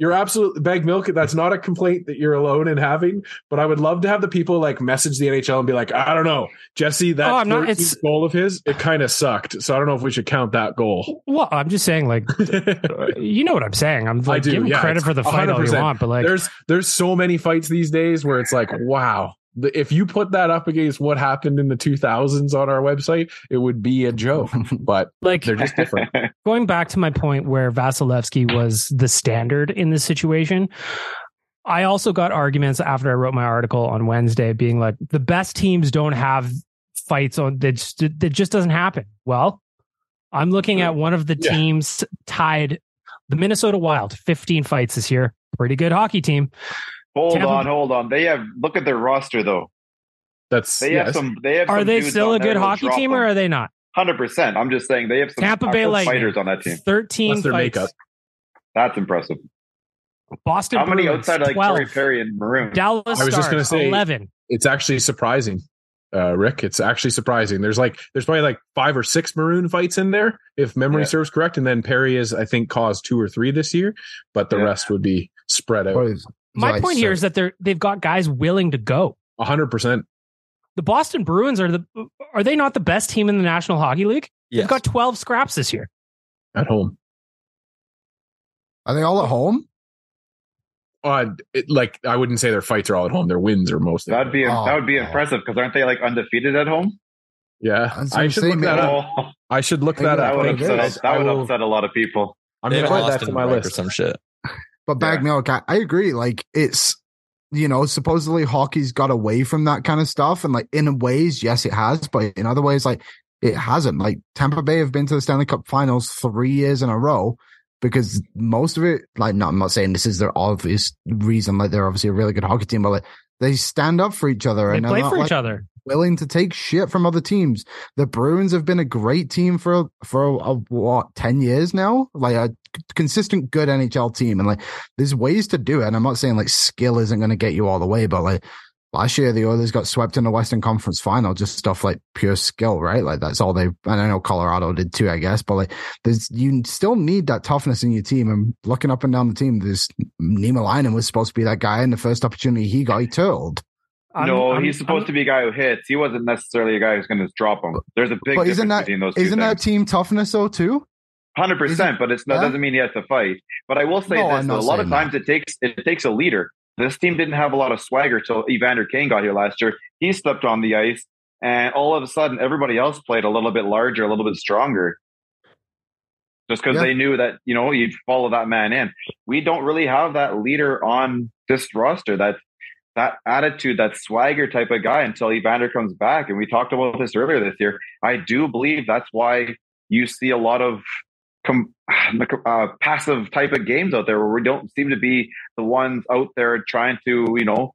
Speaker 7: You're absolutely bag milk. That's not a complaint that you're alone in having, but I would love to have the people like message the NHL and be like, I don't know, Jesse, that
Speaker 2: Oh, I'm not-
Speaker 7: 13th
Speaker 2: it's-
Speaker 7: goal of his, it kind of sucked. So I don't know if we should count that goal.
Speaker 2: Well, I'm just saying, like, you know what I'm saying. I'm like,
Speaker 7: do,
Speaker 2: give him
Speaker 7: yeah,
Speaker 2: credit for the fight all you want, but like,
Speaker 7: there's there's so many fights these days where it's like, wow. If you put that up against what happened in the 2000s on our website, it would be a joke. But
Speaker 2: like
Speaker 7: they're just different.
Speaker 2: going back to my point where Vasilevsky was the standard in this situation, I also got arguments after I wrote my article on Wednesday being like, the best teams don't have fights on that, just- that just doesn't happen. Well, I'm looking at one of the
Speaker 7: Yeah.
Speaker 2: teams tied the Minnesota Wild, 15 fights this year. Pretty good hockey team.
Speaker 6: Hold
Speaker 2: Tampa-
Speaker 6: on, hold on. They have look at their roster though.
Speaker 7: That's
Speaker 6: They have some. They have.
Speaker 2: Are
Speaker 6: some
Speaker 2: they still a good hockey team or are they not?
Speaker 6: Hundred percent. I'm just saying they have some
Speaker 2: Tampa Bay
Speaker 6: actual
Speaker 2: Lightning.
Speaker 6: fighters on that team.
Speaker 2: 13
Speaker 7: That's their
Speaker 2: fights.
Speaker 7: makeup.
Speaker 6: That's impressive.
Speaker 2: Boston
Speaker 6: How many
Speaker 2: Bruins,
Speaker 6: outside like
Speaker 2: 12.
Speaker 6: Corey Perry and Maroon?
Speaker 2: Dallas
Speaker 7: I was just gonna say-
Speaker 2: 11.
Speaker 7: it's actually surprising, uh, Rick. It's actually surprising. There's like there's probably like five or six maroon fights in there, if memory
Speaker 6: Yeah.
Speaker 7: serves correct. And then Perry is, I think, caused two or three this year, but the
Speaker 6: Yeah.
Speaker 7: rest would be spread out.
Speaker 5: is-
Speaker 2: My
Speaker 5: like,
Speaker 2: point
Speaker 5: so-
Speaker 2: here is that they're they've got guys willing to go.
Speaker 7: hundred percent.
Speaker 2: The Boston Bruins are the are they not the best team in the National Hockey League?
Speaker 3: Yes.
Speaker 2: They've got 12 scraps this year.
Speaker 7: at home.
Speaker 5: Are they all at home?
Speaker 7: Uh, it, like I wouldn't say their fights are all at home. Their wins are mostly.
Speaker 6: That'd be
Speaker 5: Oh,
Speaker 6: that would be
Speaker 5: oh.
Speaker 6: impressive because aren't they like undefeated at home?
Speaker 7: yeah. I should look that up.
Speaker 6: Oh,
Speaker 7: I should look
Speaker 5: Maybe
Speaker 7: that
Speaker 5: that
Speaker 6: that
Speaker 7: up.
Speaker 6: would upset. That would
Speaker 7: will-
Speaker 6: upset a lot of people.
Speaker 7: I'm gonna
Speaker 3: haven't
Speaker 7: add that to
Speaker 3: in
Speaker 7: my list
Speaker 3: or some shit.
Speaker 5: But bag milk, I, I agree. Like it's you know, supposedly hockey's got away from that kind of stuff. And like in ways, yes, it has, but in other ways, like it hasn't. Like Tampa Bay have been to the Stanley Cup finals three years in a row because most of it, like, not, I'm not saying this is their obvious reason, like they're obviously a really good hockey team, but like they stand up for each other
Speaker 2: They
Speaker 5: and
Speaker 2: play
Speaker 5: not,
Speaker 2: for
Speaker 5: like,
Speaker 2: each other.
Speaker 5: willing to take shit from other teams. The Bruins have been a great team for for a, a, what ten years now, like a consistent good NHL team, and like there's ways to do it. And I'm not saying like skill isn't going to get you all the way, but like last year the Oilers got swept in the Western Conference Final, just stuff like pure skill, right? Like that's all they. And I know Colorado did too, I guess, but like there's you still need that toughness in your team. And looking up and down the team, there's Niemelainen was supposed to be that guy, and the first opportunity he got, he turtled.
Speaker 6: no, he's supposed to be a guy who hits. He wasn't necessarily a guy who's going to drop him. There's a big
Speaker 5: But
Speaker 6: difference
Speaker 5: isn't that
Speaker 6: between those two
Speaker 5: isn't that team toughness though too?
Speaker 6: Hundred percent, but it's that
Speaker 5: yeah?
Speaker 6: doesn't mean he has to fight. But I will say
Speaker 5: No,
Speaker 6: this:
Speaker 5: I'm
Speaker 6: though,
Speaker 5: not
Speaker 6: a lot of
Speaker 5: saying
Speaker 6: times it takes it takes a leader. This team didn't have a lot of swagger till Evander Kane got here last year. He stepped on the ice, and all of a sudden, everybody else played a little bit larger, a little bit stronger, just because
Speaker 5: Yeah.
Speaker 6: they knew that you know you'd follow that man in. We don't really have that leader on this roster. That that attitude, that swagger type of guy until Evander comes back. And we talked about this earlier this year. I do believe that's why you see a lot of com- uh, passive type of games out there where we don't seem to be the ones out there trying to, you know,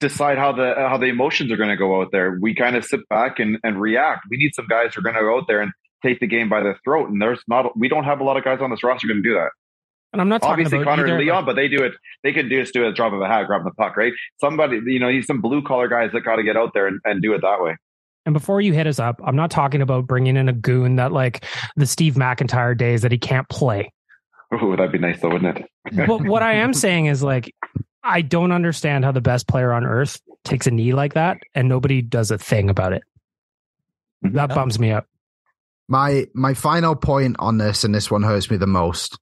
Speaker 6: decide how the how the emotions are going to go out there. We kind of sit back and, and react. We need some guys who are going to go out there and take the game by the throat. And there's not we don't have a lot of guys on this roster going to do that.
Speaker 2: And I'm not talking
Speaker 6: Obviously,
Speaker 2: about
Speaker 6: Connor
Speaker 2: either,
Speaker 6: and Leon, but they do it. They can do just do it at drop of a hat, grabbing the puck, right? Somebody, you know, he's some blue collar guys that got to get out there and, and do it that way.
Speaker 2: And before you hit us up, I'm not talking about bringing in a goon that like the Steve McIntyre days that he can't play.
Speaker 6: Ooh, that'd be nice, though, wouldn't it?
Speaker 2: but what I am saying is like, I don't understand how the best player on earth takes a knee like that and nobody does a thing about it. Mm-hmm. That bums me up.
Speaker 5: My my final point on this, and this one hurts me the most.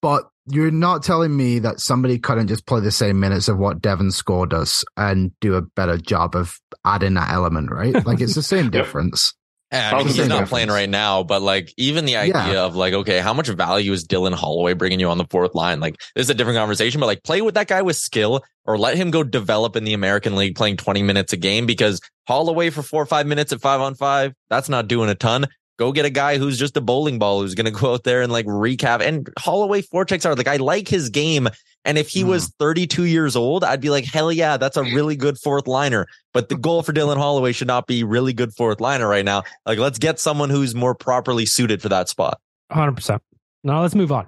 Speaker 5: But you're not telling me that somebody couldn't just play the same minutes of what Devin Shore does and do a better job of adding that element, right? Like it's the same difference.
Speaker 3: Yeah, I mean, he's not
Speaker 5: difference.
Speaker 3: playing right now, but like even the idea
Speaker 5: Yeah.
Speaker 3: of like, okay, how much value is Dylan Holloway bringing you on the fourth line? Like, this is a different conversation, but like play with that guy with skill or let him go develop in the American League playing 20 minutes a game because Holloway for four or five minutes at five on five, that's not doing a ton. Go get a guy who's just a bowling ball who's going to go out there and like recap. And Holloway forechecks are like, I like his game. And if he was hmm. 32 years old, I'd be like, hell yeah, that's a really good fourth liner. But the goal for Dylan Holloway should not be really good fourth liner right now. Like, let's get someone who's more properly suited for that spot.
Speaker 2: 100%. Now let's move on.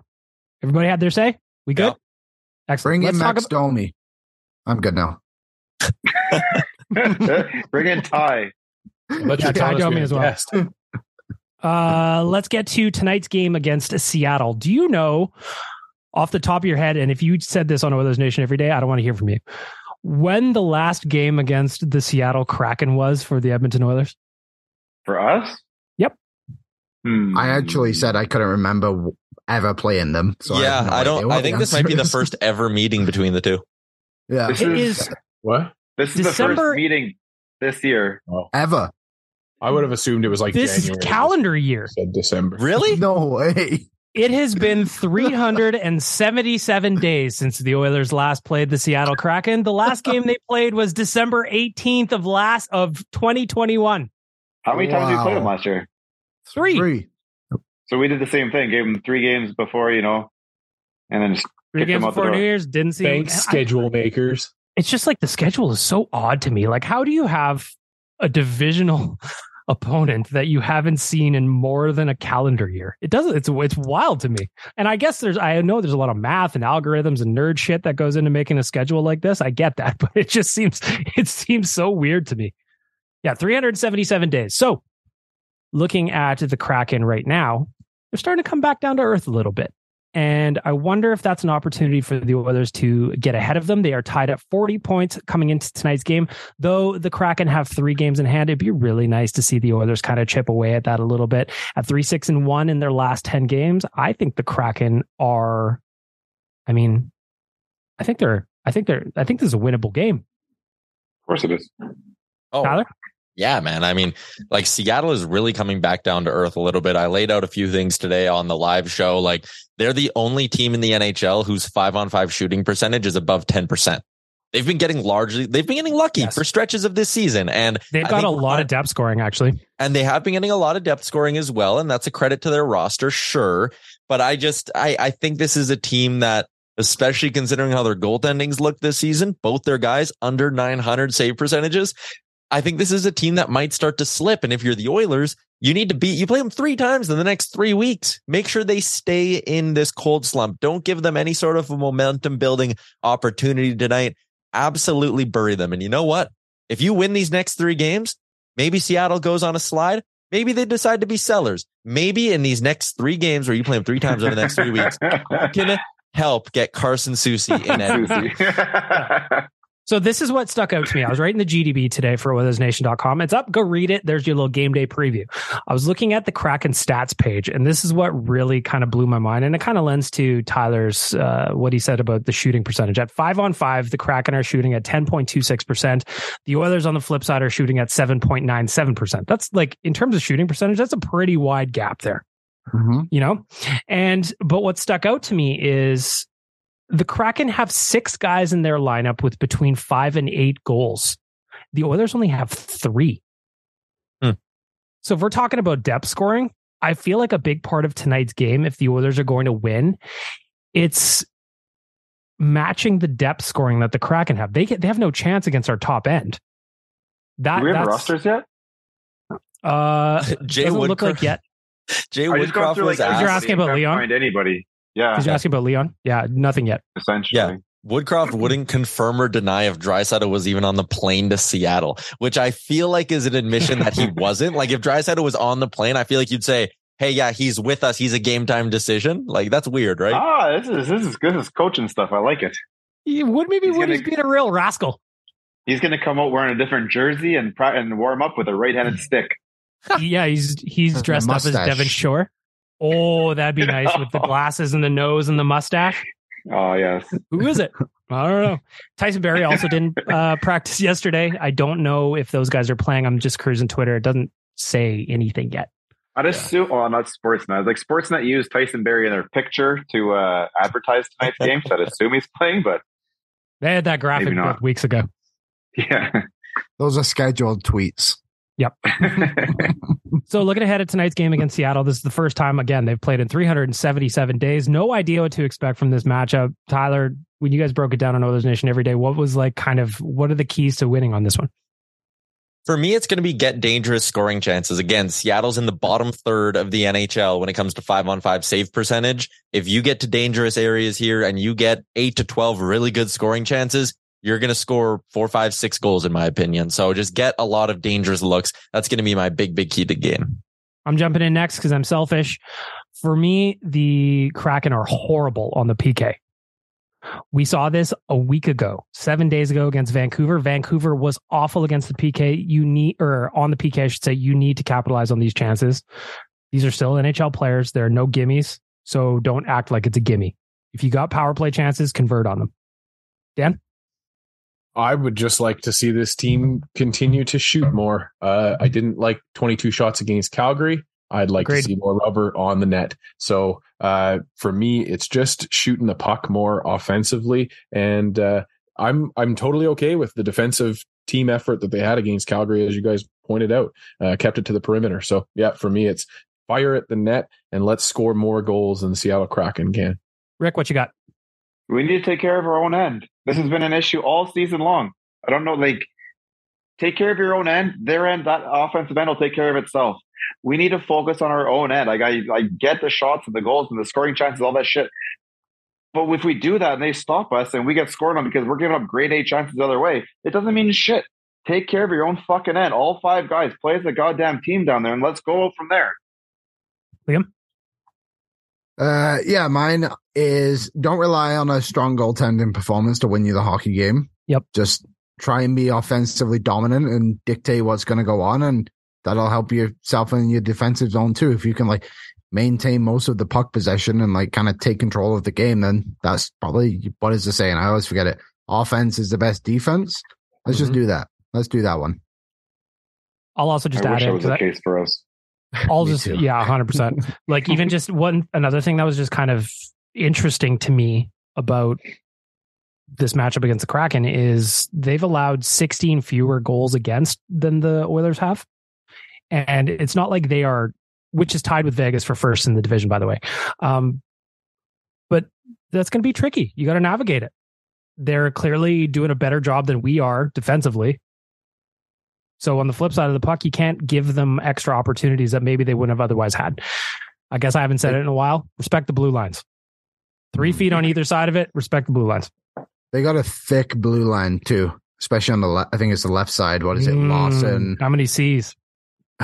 Speaker 2: Everybody had their say? We good? Excellent.
Speaker 5: Bring
Speaker 2: let's
Speaker 5: in Max
Speaker 2: about,
Speaker 5: Domi. I'm good now.
Speaker 6: Bring in Tie.
Speaker 7: Let
Speaker 2: Yeah,
Speaker 7: Tie
Speaker 2: Domi as well.
Speaker 7: guest.
Speaker 2: Uh, let's get to tonight's game against Seattle. Do you know off the top of your head, and if you said this on Oilers Nation every day, I don't want to hear from you, when the last game against the Seattle Kraken was for the Edmonton Oilers?
Speaker 6: For us?
Speaker 2: Yep.
Speaker 6: Hmm.
Speaker 5: I actually said I couldn't remember ever playing them. So I
Speaker 3: yeah,
Speaker 5: have no
Speaker 3: I, don't. I think this might be the first ever meeting between the two.
Speaker 5: Yeah,
Speaker 6: This
Speaker 2: It
Speaker 6: is,
Speaker 2: is
Speaker 7: What?
Speaker 6: this is the first meeting this year.
Speaker 5: ever.
Speaker 7: I would have assumed it was like
Speaker 2: this
Speaker 7: January.
Speaker 2: calendar year.
Speaker 7: Said December.
Speaker 3: Really?
Speaker 5: No way.
Speaker 2: It has been 377 days since the Oilers last played the Seattle Kraken. The last game they played was December 18th of last of 2021.
Speaker 6: How many times did we play
Speaker 5: Wow.
Speaker 6: them last year?
Speaker 2: Three.
Speaker 5: Three.
Speaker 6: So we did the same thing. Gave them three games before, you know, and then just
Speaker 2: Three games
Speaker 6: them
Speaker 2: before. New Year's. Didn't see
Speaker 7: Thanks,
Speaker 2: I-
Speaker 7: schedule makers.
Speaker 2: it's just like the schedule is so odd to me. Like, how do you have a divisional opponent that you haven't seen in more than a calendar year? It doesn't. It's it's wild to me. And I guess there's I know there's a lot of math and algorithms and nerd shit that goes into making a schedule like this. I get that, but it just seems it seems so weird to me. Yeah, 377 days. So, looking at the Kraken right now, they're starting to come back down to earth a little bit. And I wonder if that's an opportunity for the Oilers to get ahead of them. They are tied at 40 points coming into tonight's game. Though the Kraken have three games in hand, it'd be really nice to see the Oilers kind of chip away at that a little bit. At three, six, and one in their last 10 games, I think the Kraken are, I mean, I think they're, I think they're, I think this is a winnable game.
Speaker 6: Of course it is.
Speaker 3: Oh,
Speaker 2: Tyler?
Speaker 3: Yeah, man. I mean, like Seattle is really coming back down to earth a little bit. I laid out a few things today on the live show. Like they're the only team in the NHL whose five on five shooting percentage is above 10%. They've been getting largely, they've been getting lucky yes. for stretches of this season. And
Speaker 2: they've got a lot of depth scoring, actually.
Speaker 3: And they have been getting a lot of depth scoring as well. And that's a credit to their roster, sure. But I just, I, I think this is a team that, especially considering how their goaltendings look this season, both their guys under 900 save percentages. I think this is a team that might start to slip. And if you're the Oilers, you need to beat, you play them three times in the next three weeks. Make sure they stay in this cold slump. Don't give them any sort of a momentum building opportunity tonight absolutely bury them. And you know what? If you win these next three games, maybe Seattle goes on a slide. Maybe they decide to be sellers. Maybe in these next three games where you play them three times over the next three weeks, you can help get Carson Soucy in Edmonton.
Speaker 2: So this is what stuck out to me. I was writing the GDB today for OilersNation.com. It's up. Go read it. There's your little game day preview. I was looking at the Kraken stats page, and this is what really kind of blew my mind. And it kind of lends to Tyler's uh, what he said about the shooting percentage. At five on five, the Kraken are shooting at 10.26%. The Oilers on the flip side are shooting at 7.97%. That's like in terms of shooting percentage, that's a pretty wide gap there. Mm-hmm. You know? And but what stuck out to me is the Kraken have six guys in their lineup with between five and eight goals. The Oilers only have three. Hmm. So if we're talking about depth scoring, I feel like a big part of tonight's game, if the Oilers are going to win, it's matching the depth scoring that the Kraken have. They get, they have no chance against our top end.
Speaker 6: That Do we have rosters yet?
Speaker 2: Uh, Jay doesn't Woodcroft, look like yet.
Speaker 3: Jay Woodcroft was like,
Speaker 2: asked. You're asking about Leon.
Speaker 6: Find anybody? Yeah.
Speaker 2: Did you ask about Leon? Yeah, nothing yet.
Speaker 6: Essentially.
Speaker 3: Yeah. Woodcroft wouldn't confirm or deny if Draisaitl was even on the plane to Seattle, which I feel like is an admission that he wasn't. Like if Draisaitl was on the plane, I feel like you'd say, "Hey, yeah, he's with us. He's a game time decision." Like that's weird, right?
Speaker 6: Ah, this is this is good. This is coaching stuff. I like it.
Speaker 2: He would maybe he's Woody's gonna, being a real rascal.
Speaker 6: He's going to come out wearing a different jersey and and warm up with a right-handed stick.
Speaker 2: yeah, he's he's dressed up as Devin Shore. Oh, that'd be nice with the glasses and the nose and the mustache.
Speaker 6: Oh yes.
Speaker 2: Who is it? I don't know. Tyson Barrie also didn't uh, practice yesterday. I don't know if those guys are playing. I'm just cruising Twitter. It doesn't say anything yet.
Speaker 6: I'd assume, well, not Sportsnet. Like Sportsnet used Tyson Barrie in their picture to uh, advertise tonight's game, so I'd assume he's playing. But
Speaker 2: they had that graphic weeks ago.
Speaker 6: Yeah,
Speaker 5: those are scheduled tweets.
Speaker 2: Yep. so looking ahead at tonight's game against Seattle, this is the first time again they've played in 377 days. No idea what to expect from this matchup. Tyler, when you guys broke it down on Oilers Nation every day, what was like kind of what are the keys to winning on this one?
Speaker 3: For me, it's going to be get dangerous scoring chances. Again, Seattle's in the bottom third of the NHL when it comes to five on five save percentage. If you get to dangerous areas here and you get eight to 12 really good scoring chances, you're going to score four, five, six goals, in my opinion. So just get a lot of dangerous looks. That's going to be my big, big key to the game.
Speaker 2: I'm jumping in next because I'm selfish. For me, the Kraken are horrible on the PK. We saw this a week ago, seven days ago against Vancouver. Vancouver was awful against the PK. You need, or on the PK, I should say, you need to capitalize on these chances. These are still NHL players. There are no gimmies. So don't act like it's a gimme. If you got power play chances, convert on them. Dan?
Speaker 7: I would just like to see this team continue to shoot more. Uh, I didn't like 22 shots against Calgary. I'd like Agreed. to see more rubber on the net. So uh, for me, it's just shooting the puck more offensively, and uh, I'm I'm totally okay with the defensive team effort that they had against Calgary, as you guys pointed out, uh, kept it to the perimeter. So yeah, for me, it's fire at the net and let's score more goals than Seattle Kraken can.
Speaker 2: Rick, what you got?
Speaker 6: We need to take care of our own end. This has been an issue all season long. I don't know, like, take care of your own end. Their end, that offensive end will take care of itself. We need to focus on our own end. Like, I, I get the shots and the goals and the scoring chances, all that shit. But if we do that and they stop us and we get scored on because we're giving up grade A chances the other way, it doesn't mean shit. Take care of your own fucking end. All five guys play as a goddamn team down there and let's go from there.
Speaker 2: Liam?
Speaker 5: Uh, yeah, mine is don't rely on a strong goaltending performance to win you the hockey game.
Speaker 2: Yep.
Speaker 5: Just try and be offensively dominant and dictate what's going to go on, and that'll help yourself in your defensive zone too. If you can like maintain most of the puck possession and like kind of take control of the game, then that's probably what is the saying? I always forget it. Offense is the best defense. Let's mm-hmm. just do that. Let's do that one.
Speaker 2: I'll also just
Speaker 6: I
Speaker 2: add
Speaker 6: wish
Speaker 2: in
Speaker 6: that was
Speaker 2: 'cause
Speaker 6: the
Speaker 2: I-
Speaker 6: case for us.
Speaker 2: I'll just
Speaker 5: too.
Speaker 2: yeah, hundred percent. Like even just one another thing that was just kind of interesting to me about this matchup against the Kraken is they've allowed 16 fewer goals against than the Oilers have. And it's not like they are which is tied with Vegas for first in the division, by the way. Um, but that's going to be tricky. You got to navigate it. They're clearly doing a better job than we are defensively. So on the flip side of the puck, you can't give them extra opportunities that maybe they wouldn't have otherwise had. I guess I haven't said it in a while. Respect the blue lines. Three feet on either side of it. Respect the blue lines.
Speaker 5: They got a thick blue line too, especially on the left. I think it's the left side. What is it,
Speaker 2: Mm,
Speaker 5: Lawson?
Speaker 2: How many C's?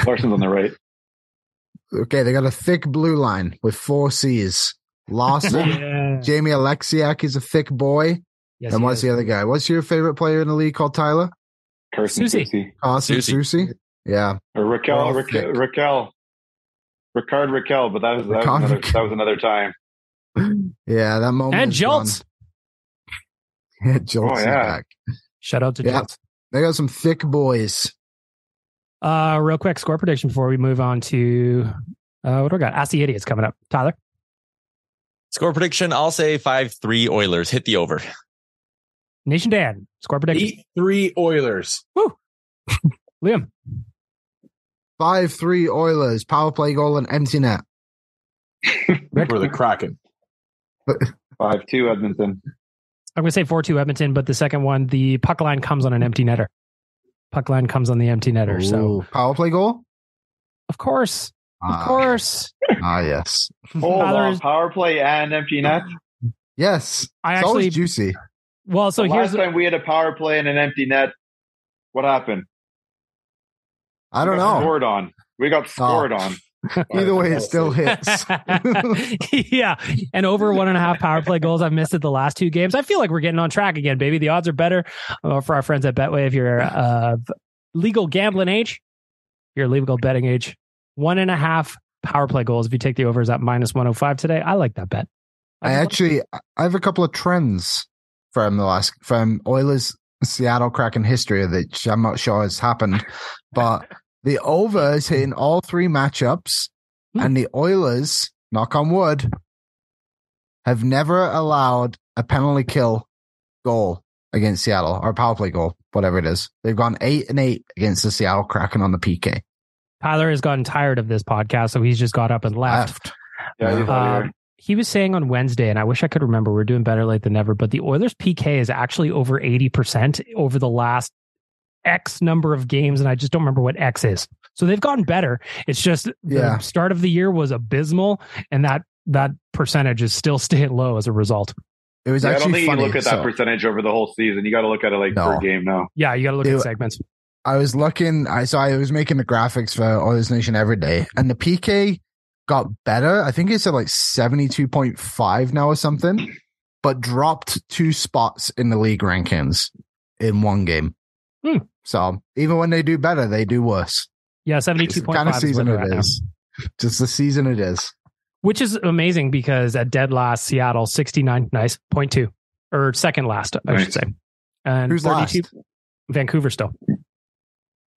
Speaker 6: Larsson's on the right.
Speaker 5: Okay, they got a thick blue line with four C's. Lawson,
Speaker 2: Yeah.
Speaker 5: Jamie Oleksiak is a thick boy.
Speaker 2: Yes,
Speaker 5: and what's
Speaker 2: is.
Speaker 5: the other guy? What's your favorite player in the league called Tyler?
Speaker 6: Carson
Speaker 2: Soucy.
Speaker 6: Soucy.
Speaker 5: Carson
Speaker 3: Soucy.
Speaker 5: Soucy. Yeah.
Speaker 6: Or Rakell,
Speaker 5: Rakell.
Speaker 6: Rakell. Rickard Rakell, but that was, that was, another, that was another time.
Speaker 5: Yeah, that moment.
Speaker 2: And
Speaker 5: is gone.
Speaker 2: Jolts.
Speaker 5: Yeah, Jolts
Speaker 6: Oh, yeah.
Speaker 5: back.
Speaker 2: Shout out to
Speaker 5: Yeah.
Speaker 2: Jolts.
Speaker 5: They got some thick boys.
Speaker 2: Uh, real quick score prediction before we move on to uh, what do we got? Ask the idiots coming up. Tyler,
Speaker 3: Score prediction, I'll say 5 3 Oilers. Hit the over.
Speaker 2: Nation Dan, score prediction.
Speaker 7: Eight three Oilers. Woo.
Speaker 2: Liam,
Speaker 5: Five three Oilers. Power play goal and empty net.
Speaker 2: Rick.
Speaker 7: For the Kraken.
Speaker 6: 5 2 Edmonton.
Speaker 2: I'm going to say 4 2 Edmonton, but the second one, the puck line comes on an empty netter. Puck line comes on the empty netter. So,
Speaker 5: power play goal.
Speaker 2: of course, of
Speaker 5: Ah,
Speaker 2: course.
Speaker 5: Ah, yes,
Speaker 6: Hold on. Power play and empty net.
Speaker 5: yes.
Speaker 2: I
Speaker 5: It's always
Speaker 2: actually,
Speaker 5: juicy.
Speaker 2: Well, so
Speaker 6: the
Speaker 2: here's
Speaker 6: last time we had a power play and an empty net, what happened?
Speaker 5: I don't know.
Speaker 6: Scored on. We got scored
Speaker 5: Oh.
Speaker 6: on.
Speaker 5: Either way, it still hits.
Speaker 2: yeah. And over one and a half power play goals I've missed it the last two games. I feel like we're getting on track again, baby. The odds are better uh, for our friends at Betway if you're uh, legal gambling age, you're legal betting age. One and a half power play goals if you take the overs at minus 105 today. I like that bet.
Speaker 5: I actually, I have a couple of trends from the last from Oilers Seattle Kraken history that I'm not sure has happened, but the over is hitting all three matchups,
Speaker 2: Hmm.
Speaker 5: and the Oilers, knock on wood, have never allowed a penalty kill goal against Seattle or a power play goal, whatever it is. They've gone eight and eight against the Seattle Kraken on the PK.
Speaker 2: Tyler has gotten tired of this podcast, so he's just got up and left.
Speaker 6: Yeah, he's out of
Speaker 2: Um,
Speaker 6: here.
Speaker 2: He was saying on Wednesday, and I wish I could remember. We're doing better late than never, but the Oilers PK is actually over eighty percent over the last X number of games, and I just don't remember what X is. So they've gotten better. It's just the
Speaker 5: Yeah.
Speaker 2: start of the year was abysmal, and that that percentage is still staying low as a result.
Speaker 5: It was
Speaker 6: Yeah, I don't
Speaker 5: actually
Speaker 6: think you
Speaker 5: funny.
Speaker 6: can look at that
Speaker 5: so-
Speaker 6: percentage over the whole season. You got to look at it like
Speaker 5: No.
Speaker 6: per game now.
Speaker 2: Yeah, you got to look
Speaker 5: Ew.
Speaker 2: at segments.
Speaker 5: I was looking, I saw I was making the graphics for Oilers Nation every day, and the PK got better. I think it's at like 72.5 now or something, but dropped two spots in the league rankings in one game.
Speaker 2: Hmm.
Speaker 5: So even when they do better, they do worse.
Speaker 2: Yeah,
Speaker 5: It's
Speaker 2: seventy
Speaker 5: the kind of
Speaker 2: five
Speaker 5: season
Speaker 2: is
Speaker 5: it is. Just the season it is.
Speaker 2: which is amazing because at dead last Seattle sixty nine, nice point two or second last, I should say, and
Speaker 5: Who's
Speaker 2: thirty two.
Speaker 5: last?
Speaker 2: Vancouver still.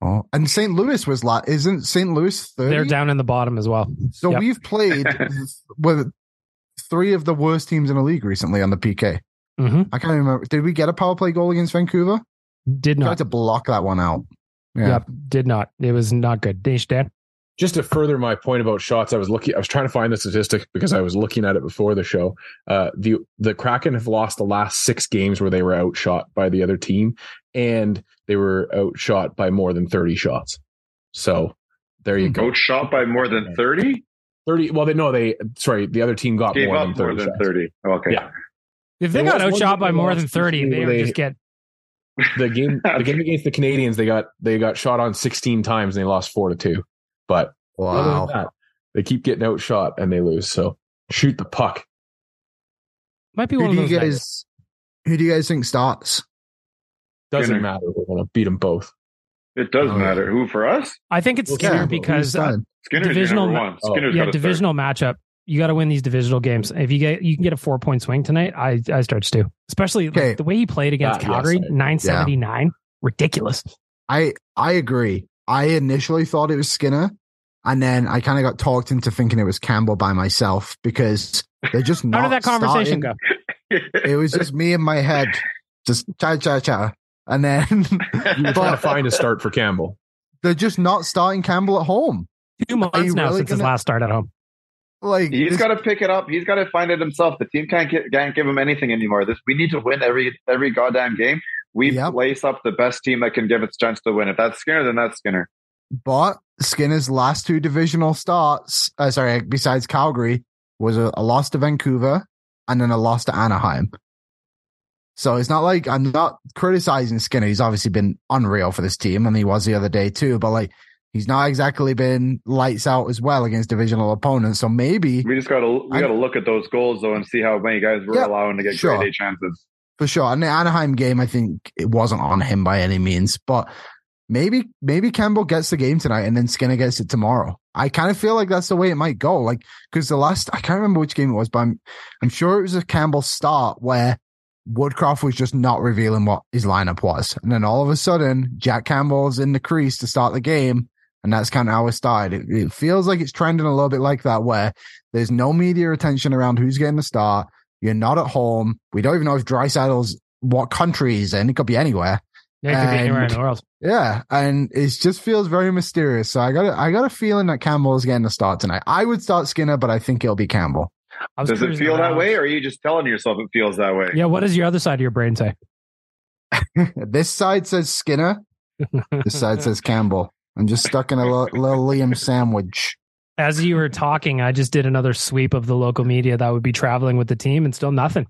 Speaker 5: Oh, and St. Louis was la Isn't St. Louis 30?
Speaker 2: They're down in the bottom as well.
Speaker 5: So
Speaker 2: Yep.
Speaker 5: we've played with three of the worst teams in the league recently on the PK.
Speaker 2: hmm
Speaker 5: I can't remember. Did we get a power play goal against Vancouver?
Speaker 2: Did
Speaker 5: Tried
Speaker 2: not.
Speaker 5: Tried to block that one out. Yeah.
Speaker 2: Yep, did not. It was not good. Danish Dan.
Speaker 7: Just to further my point about shots, I was looking. I was trying to find the statistic because I was looking at it before the show. Uh, the the Kraken have lost the last six games where they were outshot by the other team, and they were outshot by more than thirty shots. So there you go.
Speaker 6: Outshot by more than 30?
Speaker 7: Thirty. Well, they no, they sorry, the other team got
Speaker 6: Gave
Speaker 7: more
Speaker 6: up
Speaker 7: than
Speaker 6: more
Speaker 7: thirty.
Speaker 6: than
Speaker 7: shots.
Speaker 6: 30. Okay.
Speaker 7: Yeah.
Speaker 2: If they
Speaker 7: There
Speaker 2: got outshot by more than thirty, they would
Speaker 7: they-
Speaker 2: just get.
Speaker 7: The game, the game against the Canadians, they got they got shot on sixteen times and they lost four to two. But other than
Speaker 5: Wow.
Speaker 7: that, they keep getting outshot and they lose. So shoot the puck.
Speaker 2: Might be
Speaker 5: Who
Speaker 2: one
Speaker 5: do
Speaker 2: of
Speaker 5: you
Speaker 2: those.
Speaker 5: guys?
Speaker 2: nights.
Speaker 5: Who do you guys think starts?
Speaker 7: Doesn't
Speaker 6: Skinner.
Speaker 7: matter. We're gonna beat them both.
Speaker 6: It does
Speaker 5: Oh,
Speaker 6: matter. Who for us?
Speaker 2: I think it's
Speaker 7: Well,
Speaker 2: Skinner
Speaker 7: yeah,
Speaker 2: because uh,
Speaker 5: starting?
Speaker 6: Skinner's
Speaker 2: Divisional
Speaker 6: your
Speaker 2: ma-
Speaker 6: one.
Speaker 7: Oh,
Speaker 6: Skinner's
Speaker 2: yeah,
Speaker 6: gotta start.
Speaker 2: divisional matchup. You got to win these divisional games. If you get you can get a four point swing tonight, I I start to. Especially like, the way he played against
Speaker 7: That,
Speaker 2: Calgary,
Speaker 7: I-
Speaker 2: nine seventy nine, ridiculous.
Speaker 5: I I agree. I initially thought it was Skinner, and then I kind of got talked into thinking it was Campbell by myself because they're just not.
Speaker 2: How did that conversation
Speaker 5: starting-
Speaker 2: go?
Speaker 5: It was just me in my head, just cha cha cha, and then
Speaker 7: You were trying to find a start for Campbell.
Speaker 5: they're just not starting Campbell at home.
Speaker 2: Two months now
Speaker 5: really
Speaker 2: since his
Speaker 5: gonna-
Speaker 2: last start at home.
Speaker 5: Like
Speaker 6: he's got to pick it up. He's got to find it himself. The team can't get, can't give him anything anymore. This we need to win every every goddamn game. We
Speaker 5: Yep.
Speaker 6: lace up the best team that can give its chance to win. If that's Skinner, then that's Skinner.
Speaker 5: But Skinner's last two divisional starts, uh, sorry, besides Calgary, was a, a loss to Vancouver and then a loss to Anaheim. So it's not like I'm not criticizing Skinner. He's obviously been unreal for this team, and he was the other day too. But like, he's not exactly been lights out as well against divisional opponents. So maybe
Speaker 6: We just got to we
Speaker 5: I-
Speaker 6: got to look at those goals though and see how many guys we're
Speaker 5: Yeah,
Speaker 6: allowing to get
Speaker 5: sure.
Speaker 6: grade A chances.
Speaker 5: For sure. And the Anaheim game, I think it wasn't on him by any means, but maybe maybe Campbell gets the game tonight and then Skinner gets it tomorrow. I kind of feel like that's the way it might go. Like because the last I can't remember which game it was, but I'm I'm sure it was a Campbell start where Woodcroft was just not revealing what his lineup was, and then all of a sudden Jack Campbell's in the crease to start the game. And that's kind of how it started. It, it feels like it's trending a little bit like that, where there's no media attention around who's getting the start. You're not at home. We don't even know if Draisaitl's what country he's in. It could be anywhere.
Speaker 2: Yeah, it could be anywhere in
Speaker 5: And-
Speaker 2: the world.
Speaker 5: Yeah, and it just feels very mysterious. So I got a, I got a feeling that Campbell is getting the start tonight. I would start Skinner, but I think it'll be Campbell.
Speaker 6: Does it
Speaker 2: cruising
Speaker 6: feel that way, or are you just telling yourself it feels that way?
Speaker 2: Yeah, what does your other side of your brain say?
Speaker 5: this side says Skinner. This side says Campbell. I'm just stuck in a little, little Liam sandwich.
Speaker 2: As you were talking, I just did another sweep of the local media that would be traveling with the team, and still nothing.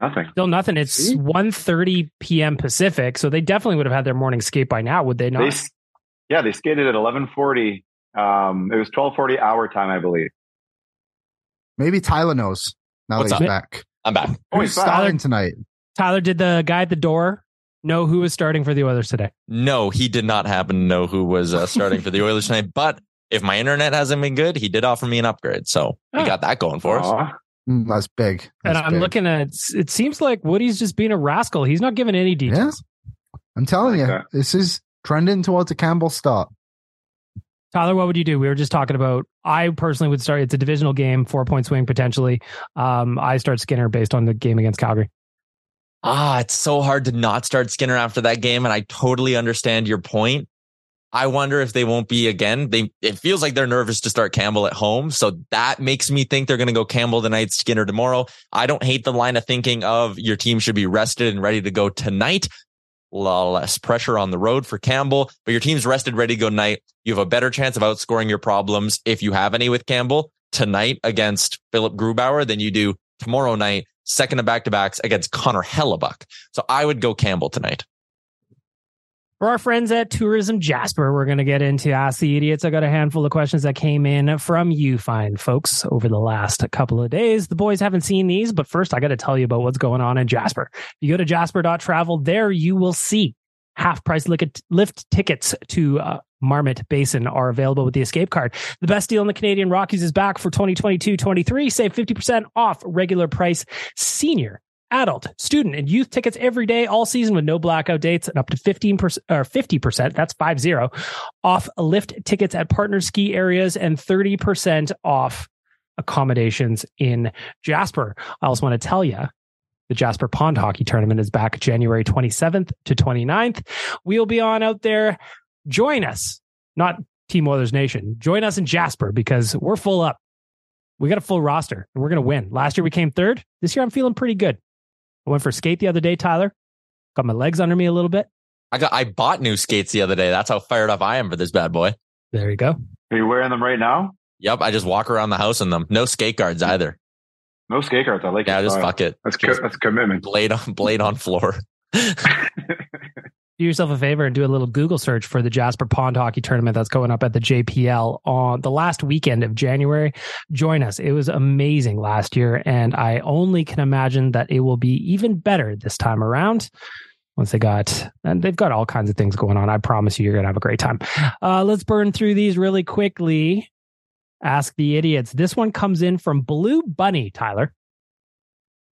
Speaker 6: Nothing.
Speaker 2: Still nothing. It's
Speaker 5: See?
Speaker 2: 1.30 p.m. Pacific, so they definitely would have had their morning skate by now, would they
Speaker 6: They,
Speaker 2: not?
Speaker 6: s- yeah, they skated at 11:40. Um, it was 12:40 hour time, I believe.
Speaker 5: Maybe Tyler knows now
Speaker 3: What's
Speaker 5: that he's
Speaker 2: up?
Speaker 5: back.
Speaker 3: I'm back.
Speaker 6: Oh,
Speaker 5: Who's
Speaker 6: he's back.
Speaker 5: starting tonight?
Speaker 2: Tyler, did the guy at the door know who was starting for the Oilers today?
Speaker 3: No, he did not happen to know who was uh, starting for the Oilers tonight. But if my internet hasn't been good, he did offer me an upgrade. So we
Speaker 2: Oh.
Speaker 3: got that going for us.
Speaker 6: Aw.
Speaker 5: Mm, That's big.
Speaker 2: and I'm
Speaker 5: big.
Speaker 2: looking at it seems like Woody's just being a rascal. He's not giving any details.
Speaker 5: I'm telling
Speaker 6: Like
Speaker 5: you,
Speaker 6: that.
Speaker 5: this is trending towards a Campbell start.
Speaker 2: Tyler, what would you do? We were just talking about. I personally would start. It's a divisional game, four point swing potentially. Um, I start Skinner based on the game against Calgary.
Speaker 3: Ah, it's so hard to not start Skinner after that game, and I totally understand your point. I wonder if they won't be again. They it feels like they're nervous to start Campbell at home, so that makes me think they're going to go Campbell tonight, Skinner tomorrow. I don't hate the line of thinking of your team should be rested and ready to go tonight. L- Less pressure on the road for Campbell, but your team's rested, ready to go tonight. You have a better chance of outscoring your problems if you have any with Campbell tonight against Philipp Grubauer than you do tomorrow night, second of back to backs against Connor Hellebuyck. So I would go Campbell tonight.
Speaker 2: For our friends at Tourism Jasper, we're going to get into Ask the Idiots. I got a handful of questions that came in from you, fine folks, over the last couple of days. The boys haven't seen these, but first I got to tell you about what's going on in Jasper. If you go to jasper.travel, there you will see half price lift, tickets to uh, Marmot Basin are available with the escape card. The best deal in the Canadian Rockies is back for 2022-23. Save 50% off regular price senior adult, student, and youth tickets every day, all season with no blackout dates and up to 15% or 50%, that's 50 off lift tickets at partner ski areas and 30% off accommodations in Jasper. I also want to tell you the Jasper Pond Hockey Tournament is back January 27th to 29th. We'll be on out there. Join us, not Team Oilers Nation. Join us in Jasper because we're full up. We got a full roster and we're going to win. Last year we came third. This year I'm feeling pretty good. I went for skate the other day, Tyler. Got my legs under me a little bit.
Speaker 3: I got I bought new skates the other day. That's how fired up I am for this bad boy.
Speaker 2: There you go.
Speaker 6: Are you wearing them right now?
Speaker 3: Yep, I just walk around the house in them. No skate guards mm. either.
Speaker 6: No skate guards. I like
Speaker 3: Yeah,
Speaker 6: your
Speaker 3: just fuck it.
Speaker 6: That's co- that's commitment.
Speaker 3: blade on blade on floor.
Speaker 2: do yourself a favor and do a little Google search for the Jasper Pond Hockey Tournament that's going up at the JPL on the last weekend of January. Join us. It was amazing last year, and I only can imagine that it will be even better this time around. Once they got, and they've got all kinds of things going on. I promise you, you're going to have a great time. Uh, let's burn through these really quickly. Ask the idiots. This one comes in from Blue Bunny, Tyler.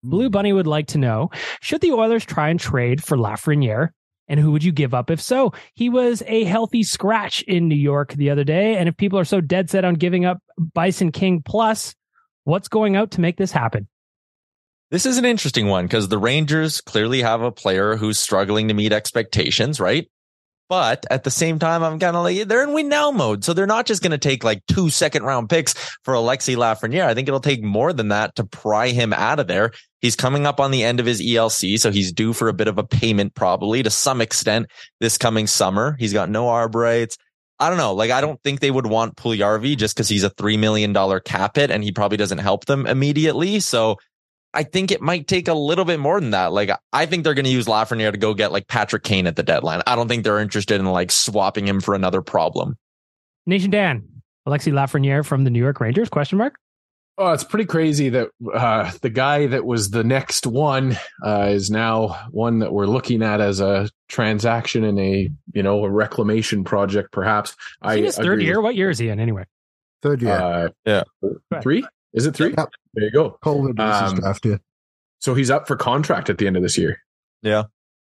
Speaker 2: Blue Bunny would like to know Should the Oilers try and trade for Lafreniere And who would you give up if so? He was a healthy scratch in New York the other day. And if people are so dead set on giving up Bison King plus, what's going out to make this happen?
Speaker 3: This is an interesting one because the Rangers clearly have a player who's struggling to meet expectations, right? But at the same time, I'm kind of like, they're in win now mode. So they're not just going to take like two second round picks for Alexi Lafreniere. I think it'll take more than that to pry him out of there. He's coming up on the end of his ELC. So he's due for a bit of a payment probably to some extent this coming summer. He's got no arb rights. I don't know. Like, I don't think they would want Puljujarvi just because he's a $3 million cap hit and he probably doesn't help them immediately. So I think it might take a little bit more than that. Like, I think they're going to use Lafreniere to go get like Patrick Kane at the deadline. I don't think they're interested in like swapping him for another problem.
Speaker 2: Nation Dan, Alexi Lafreniere from the New York Rangers? Question mark.
Speaker 7: Oh, it's pretty crazy that uh, the guy that was the next one uh, is now one that we're looking at as a transaction in a you know a reclamation project, perhaps.
Speaker 2: I his third year. With, what year is he in anyway?
Speaker 5: Third year.
Speaker 7: Uh, yeah, three. Is it three? Yep. There you go.
Speaker 5: COVID um, draft, yeah.
Speaker 7: So he's up for contract at the end of this year.
Speaker 3: Yeah.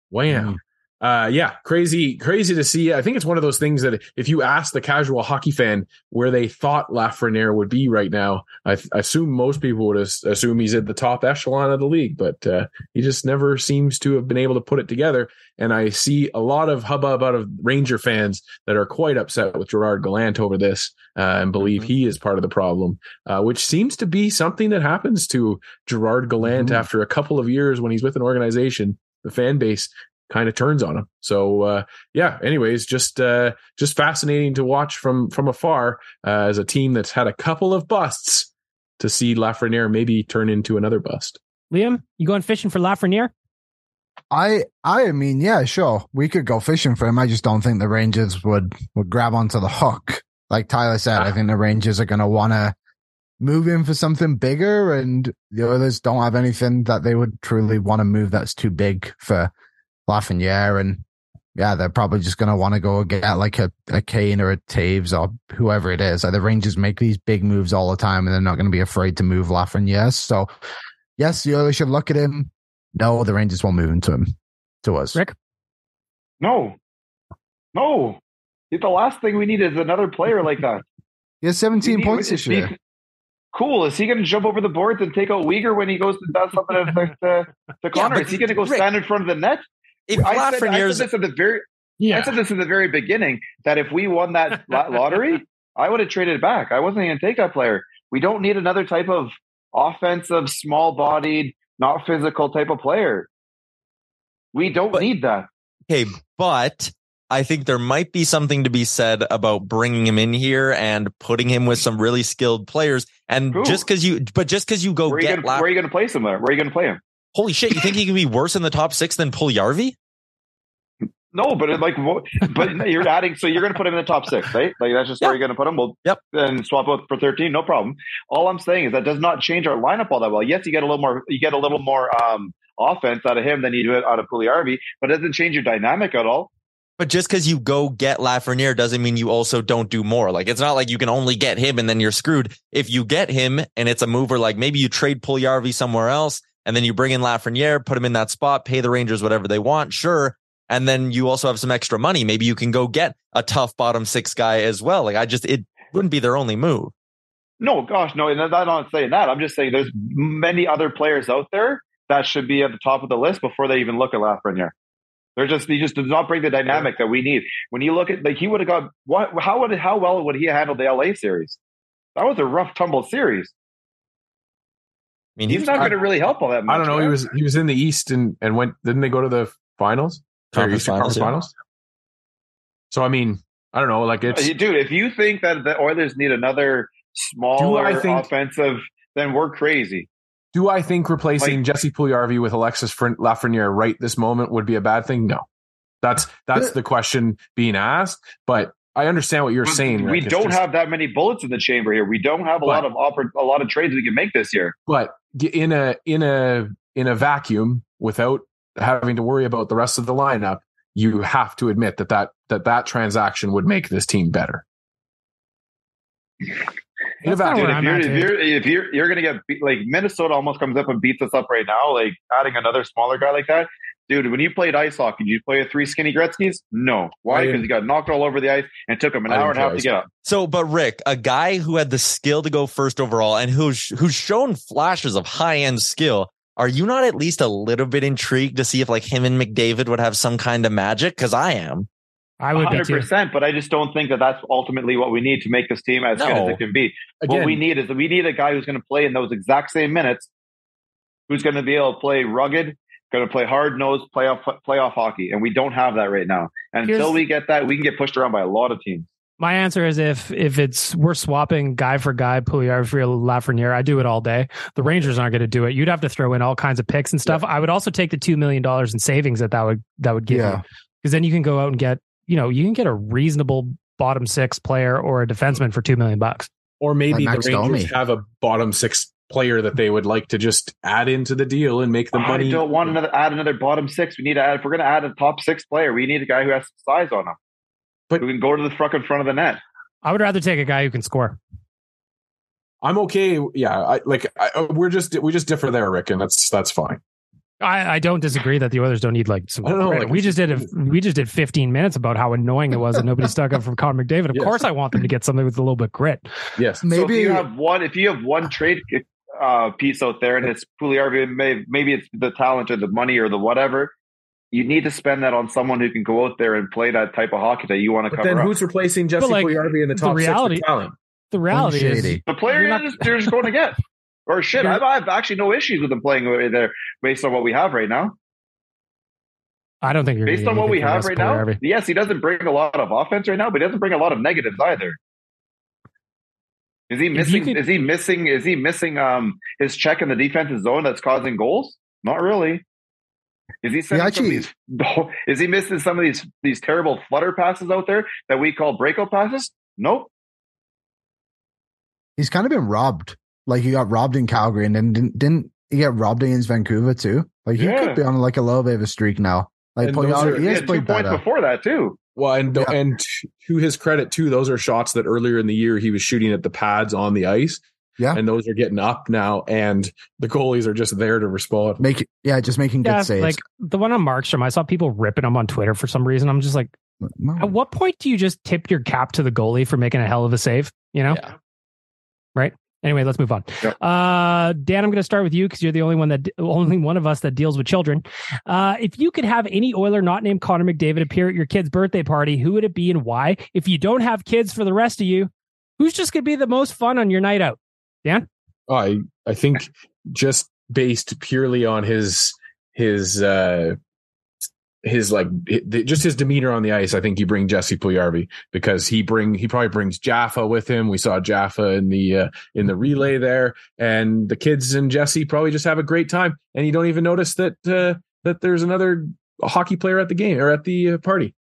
Speaker 7: Wham uh, yeah, crazy, crazy to see. I think it's one of those things that if you ask the casual hockey fan where they thought Lafreniere would be right now, I, th- I assume most people would assume he's at the top echelon of the league, but uh, he just never seems to have been able to put it together. And I see a lot of hubbub out of Ranger fans that are quite upset with Gerard Gallant over this uh, and believe mm-hmm. he is part of the problem, uh, which seems to be something that happens to Gerard Gallant mm-hmm. after a couple of years when he's with an organization the fan base kind of turns on him. So uh, yeah. Anyways, just uh, just fascinating to watch from from afar uh, as a team that's had a couple of busts to see Lafreniere maybe turn into another bust.
Speaker 2: Liam, you going fishing for Lafreniere?
Speaker 5: I I mean, yeah, sure, we could go fishing for him. I just don't think the Rangers would would grab onto the hook. Like Tyler said, I ah. think the Rangers are going to want to move in for something bigger, and the others don't have anything that they would truly want to move that's too big for Lafreniere, and yeah, they're probably just going to want to go get like a, a Kane or a Toews or whoever it is. Like the Rangers make these big moves all the time, and they're not going to be afraid to move Lafreniere. So, yes, the Oilers should look at him. No, the Rangers won't move him to him to us.
Speaker 2: Rick,
Speaker 6: no, no. The last thing we need is another player like that.
Speaker 5: He has 17 need, points this year.
Speaker 6: Cool. Is he going to jump over the boards and take out Weegar when he goes to does something to, to, to Connor? Yeah, is he going to go Rick, stand in front of the net?
Speaker 3: If I said, I
Speaker 6: said this at the very yeah. I said this at the very beginning that if we won that lottery, I would have traded back. I wasn't going to take that player. We don't need another type of offensive, small bodied, not physical type of player. We don't but, need that.
Speaker 3: Okay, but I think there might be something to be said about bringing him in here and putting him with some really skilled players. And Ooh. just because you, but just because you go
Speaker 6: where
Speaker 3: get,
Speaker 6: gonna, where are you going to place him there? Where are you going to play him?
Speaker 3: Holy shit! You think he can be worse in the top six than Puljujarvi?
Speaker 6: No, but it, like, but you're adding, so you're going to put him in the top six, right? Like that's just yep. where you're going to put him. Well,
Speaker 3: yep,
Speaker 6: and swap out for thirteen, no problem. All I'm saying is that does not change our lineup all that well. Yes, you get a little more, you get a little more um, offense out of him than you do it out of Puljujarvi, but it doesn't change your dynamic at all.
Speaker 3: But just because you go get Lafreniere doesn't mean you also don't do more. Like it's not like you can only get him and then you're screwed. If you get him and it's a mover, like maybe you trade Puljujarvi somewhere else and then you bring in Lafreniere, put him in that spot, pay the Rangers whatever they want, sure. And then you also have some extra money. Maybe you can go get a tough bottom six guy as well. Like I just, it wouldn't be their only move.
Speaker 6: No, gosh, no. And I'm not saying that. I'm just saying there's many other players out there that should be at the top of the list before they even look at Lafreniere. They're just he just does not bring the dynamic that we need. When you look at like he would have got what how would how well would he handle the LA series? That was a rough tumble series. I mean, he's, he's not going to really help all that much.
Speaker 7: I don't know. Right? He was he was in the East and and went. Didn't they go to the finals?
Speaker 3: Conference, finals,
Speaker 7: conference yeah. finals. So I mean, I don't know. Like it's
Speaker 6: dude. If you think that the Oilers need another smaller think, offensive, then we're crazy.
Speaker 7: Do I think replacing like, Jesse Puljujarvi with Alexis Lafreniere right this moment would be a bad thing? No. That's that's the question being asked. But I understand what you're saying.
Speaker 6: We don't just, have that many bullets in the chamber here. We don't have a but, lot of oper- a lot of trades we can make this year.
Speaker 7: But in a in a in a vacuum, without having to worry about the rest of the lineup, you have to admit that that that that transaction would make this team better.
Speaker 2: That's kinda
Speaker 6: Dude,
Speaker 2: where
Speaker 6: if you're, if you're if you're you're gonna get beat, like Minnesota almost comes up and beats us up right now. Like adding another smaller guy like that, dude. When you played ice hockey, did you play with three skinny Gretzky's? No. Why? Because he got knocked all over the ice and took him an
Speaker 7: I
Speaker 6: hour and a half to get up.
Speaker 3: So, but Rick, a guy who had the skill to go first overall and who's who's shown flashes of high end skill, are you not at least a little bit intrigued to see if like him and McDavid would have some kind of magic? Because I am.
Speaker 2: I would be
Speaker 6: hundred
Speaker 2: too.
Speaker 6: percent. But I just don't think that that's ultimately what we need to make this team as good as it can be.
Speaker 7: Again,
Speaker 6: what we need is that we need a guy who's going to play in those exact same minutes, who's going to be able to play rugged, going to play hard nosed playoff playoff hockey, and we don't have that right now. And
Speaker 2: Here's-
Speaker 6: until we get that, we can get pushed around by a lot of teams.
Speaker 2: My answer is if if it's we're swapping guy for guy, Pouliot for Lafreniere, I do it all day. The Rangers aren't going to do it. You'd have to throw in all kinds of picks and stuff. I would also take the two million dollars in savings that that would that would give
Speaker 5: Yeah.
Speaker 2: you, because then you can go out and get you know you can get a reasonable bottom six player or a defenseman for two million bucks.
Speaker 7: or maybe
Speaker 5: Like
Speaker 7: the Rangers
Speaker 5: Domi.
Speaker 7: have a bottom six player that they would like to just add into the deal and make the money.
Speaker 6: I don't want another add another bottom six. We need to add if we're going to add a top six player, we need a guy who has size on him.
Speaker 7: But-
Speaker 6: But who can go to the fucking front of the net.
Speaker 2: I would rather take a guy who can score.
Speaker 7: I'm okay. Yeah, I, like I, uh, we're just we just differ there, Rick, and that's that's fine.
Speaker 2: I, I don't disagree that the Oilers don't need like some.
Speaker 7: I don't know, like,
Speaker 2: we just did a, we just did 15 minutes about how annoying it was that nobody stuck up for Connor McDavid. Of
Speaker 7: Yes.
Speaker 2: course, I want them to get something with a little bit grit.
Speaker 7: Yes,
Speaker 6: So if
Speaker 5: Maybe
Speaker 6: you have one, if you have one trade uh, piece out there, and it's Puljujarvi, may, maybe it's the talent or the money or the whatever. You need to spend that on someone who can go out there and play that type of hockey that you want to
Speaker 7: but
Speaker 6: cover
Speaker 7: then
Speaker 6: up.
Speaker 7: who's replacing Jesse
Speaker 2: like,
Speaker 7: Puljujarvi in the
Speaker 2: the
Speaker 7: top
Speaker 2: reality-
Speaker 7: six for talent?
Speaker 2: The reality is,
Speaker 6: the player
Speaker 2: You're
Speaker 6: you're,
Speaker 2: not-
Speaker 6: just, you're just going to get. Or shit, I've, I've actually no issues with him playing over there based on what we have right now.
Speaker 2: I don't think you're
Speaker 6: Based on what we have
Speaker 2: for
Speaker 6: right now, yes, he doesn't bring a lot of offense right now, but he doesn't bring a lot of negatives either. Is he missing?
Speaker 2: could-
Speaker 6: is he missing? Is he missing um his check in the defensive zone that's causing goals? Not really. Is he sending of these? Is he missing some of these these terrible flutter passes out there that we call breakout passes? Nope.
Speaker 5: he's kind of been robbed. Like he got robbed in Calgary, and then didn't, didn't he get robbed against Vancouver too? Like he
Speaker 6: Yeah.
Speaker 5: could be on like a little bit of a streak now. Like
Speaker 7: And are-
Speaker 5: he
Speaker 6: He
Speaker 5: has
Speaker 6: had two
Speaker 5: played
Speaker 6: points before that too.
Speaker 7: Well, and
Speaker 5: Yeah.
Speaker 7: and to his credit too, those are shots that earlier in the year he was shooting at the pads on the ice,
Speaker 5: Yeah,
Speaker 7: and those are getting up now, and the goalies are just there to respond.
Speaker 5: make it, yeah, just making good saves.
Speaker 2: like the one on Markstrom, I saw people ripping him on Twitter for some reason. I'm just like,
Speaker 5: No.
Speaker 2: at what point do you just tip your cap to the goalie for making a hell of a save? You know,
Speaker 3: Yeah.
Speaker 2: right? Anyway, let's move on.
Speaker 6: Yep.
Speaker 2: Uh, Dan, I'm going to start with you because you're the only one that only one of us that deals with children. Uh, if you could have any Oiler not named Connor McDavid appear at your kid's birthday party, who would it be and why? If you don't have kids for the rest of you, who's just going to be the most fun on your night out? Dan,
Speaker 7: I I think just based purely on his his uh his like just his demeanor on the ice, I think you bring Jesse Puljujarvi because he bring he probably brings Jaffa with him. We saw Jaffa in the uh, in the relay there, and the kids and Jesse probably just have a great time, and you don't even notice that uh, that there's another hockey player at the game or at the uh, party.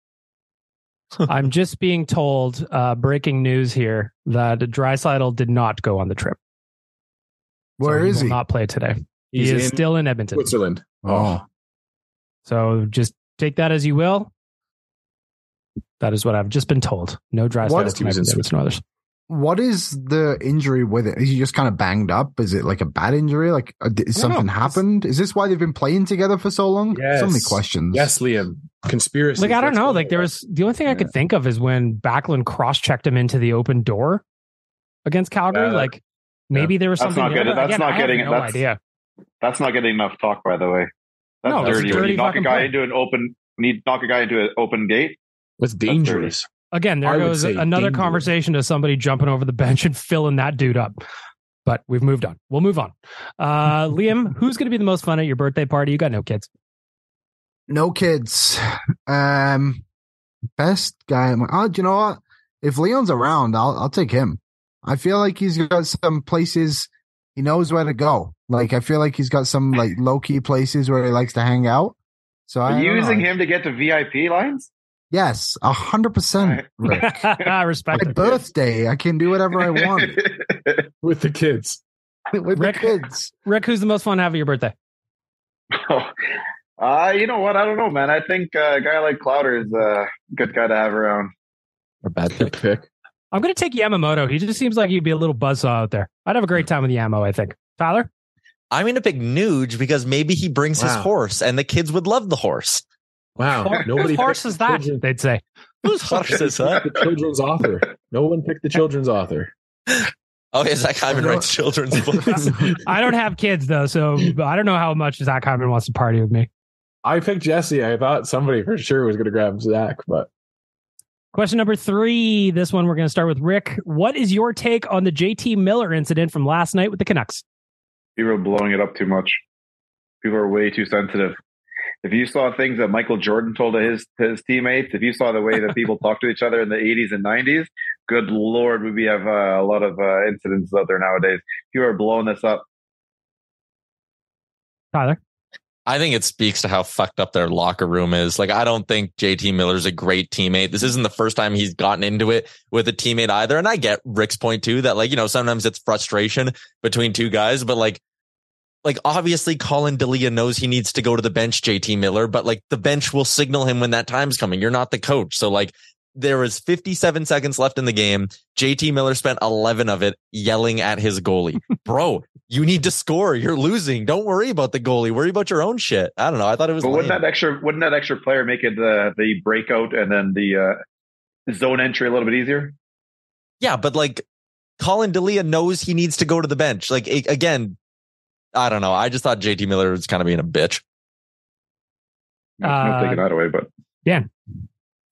Speaker 2: I'm just being told, uh, breaking news here, that Draisaitl did not go on the trip.
Speaker 5: Where
Speaker 2: So
Speaker 5: is
Speaker 2: will
Speaker 5: he?
Speaker 2: Not play today.
Speaker 7: He's
Speaker 2: he is
Speaker 7: in
Speaker 2: still in Edmonton.
Speaker 7: Switzerland.
Speaker 5: Oh,
Speaker 2: So just take that as you will. That is what I've just been told. No dry
Speaker 5: What-
Speaker 2: side
Speaker 7: He was in
Speaker 2: Oilers.
Speaker 5: what is the injury with it? Is he just kind of banged up? Is it like a bad injury? Like uh, did something
Speaker 2: know.
Speaker 5: happened? Is this why they've been playing together for so long?
Speaker 7: Yes.
Speaker 5: So many questions.
Speaker 7: Yes, Liam. Conspiracy.
Speaker 2: Like I don't know. Like there was the only thing I could think of is when Backlund cross checked him into the open door against Calgary.
Speaker 7: Yeah,
Speaker 2: like maybe there was
Speaker 6: That's
Speaker 2: something
Speaker 6: not good. That's
Speaker 2: again,
Speaker 6: not getting-
Speaker 2: no
Speaker 6: that's-
Speaker 2: idea.
Speaker 6: That's not getting enough talk, by the way. That's
Speaker 2: No, that's
Speaker 6: dirty. When you knock a guy
Speaker 2: play.
Speaker 6: into an open, when you knock a guy into an open gate,
Speaker 7: It's dangerous.
Speaker 2: Again, there
Speaker 7: I
Speaker 2: goes another
Speaker 7: dangerous.
Speaker 2: conversation to somebody jumping over the bench and filling that dude up. But we've moved on. We'll move on. Uh, Liam, who's going to be the most fun at your birthday party? You got no kids.
Speaker 5: No kids. Um, best guy. I'm oh, do you know what? If Leon's around, I'll I'll take him. I feel like he's got some places he knows where to go. Like I feel like he's got some like low key places where he likes to hang out. So I
Speaker 6: are you
Speaker 5: don't know.
Speaker 6: using him to get to VIP lines?
Speaker 5: Yes, a hundred percent. I
Speaker 2: Respect.
Speaker 5: My birthday, I can do whatever I want
Speaker 7: with the kids.
Speaker 5: with
Speaker 2: Rick-
Speaker 5: the kids.
Speaker 2: Rick, who's the most fun to have at your birthday?
Speaker 6: Oh, uh, you know what? I don't know, man. I think uh, a guy like Clouder is a good guy to have around.
Speaker 3: Or bad pick.
Speaker 7: pick.
Speaker 2: I'm going to take Yamamoto. He just seems like he'd be a little buzzsaw out there. I'd have a great time with Yamo, I think. Tyler?
Speaker 3: I'm going to pick Nuge because maybe he brings his horse and the kids would love the horse.
Speaker 7: Wow.
Speaker 2: Whose
Speaker 7: Nobody
Speaker 2: horse is that?
Speaker 7: children-
Speaker 2: They'd say.
Speaker 3: Whose horse is that?
Speaker 7: the children's author. No one picked the children's author.
Speaker 3: Oh, yeah, Zach Hyman writes children's books.
Speaker 2: I don't have kids though, so I don't know how much Zach Hyman wants to party with me.
Speaker 7: I picked Jesse. I thought somebody for sure was going to grab Zach, but
Speaker 2: Question number three. This one we're going to start with Rick. What is your take on the JT Miller incident from last night with the Canucks?
Speaker 6: People are blowing it up too much. People are way too sensitive. If you saw things that Michael Jordan told to his to his teammates, if you saw the way that people talk to each other in the 80s and 90s, good lord, would we have uh, a lot of uh, incidents out there nowadays? People are blowing this up.
Speaker 2: Tyler?
Speaker 3: I think it speaks to how fucked up their locker room is. Like, I don't think JT Miller's a great teammate. This isn't the first time he's gotten into it with a teammate either. And I get Rick's point too, that like, you know, sometimes it's frustration between two guys, but like, like obviously Collin Delia knows he needs to go to the bench, JT Miller, but like the bench will signal him when that time's coming. You're not the coach. So like there was 57 seconds left in the game. JT Miller spent 11 of it yelling at his goalie. Bro, you need to score. You're losing. Don't worry about the goalie. Worry about your own shit. I don't know. I thought it was
Speaker 6: But wouldn't
Speaker 3: lame.
Speaker 6: that extra wouldn't that extra player make it the the breakout and then the uh, zone entry a little bit easier?
Speaker 3: Yeah, but like Collin Delia knows he needs to go to the bench. Like again, I don't know. I just thought JT Miller was kind of being a bitch.
Speaker 6: No,
Speaker 2: Uh,
Speaker 6: no taking that away, but
Speaker 2: Dan.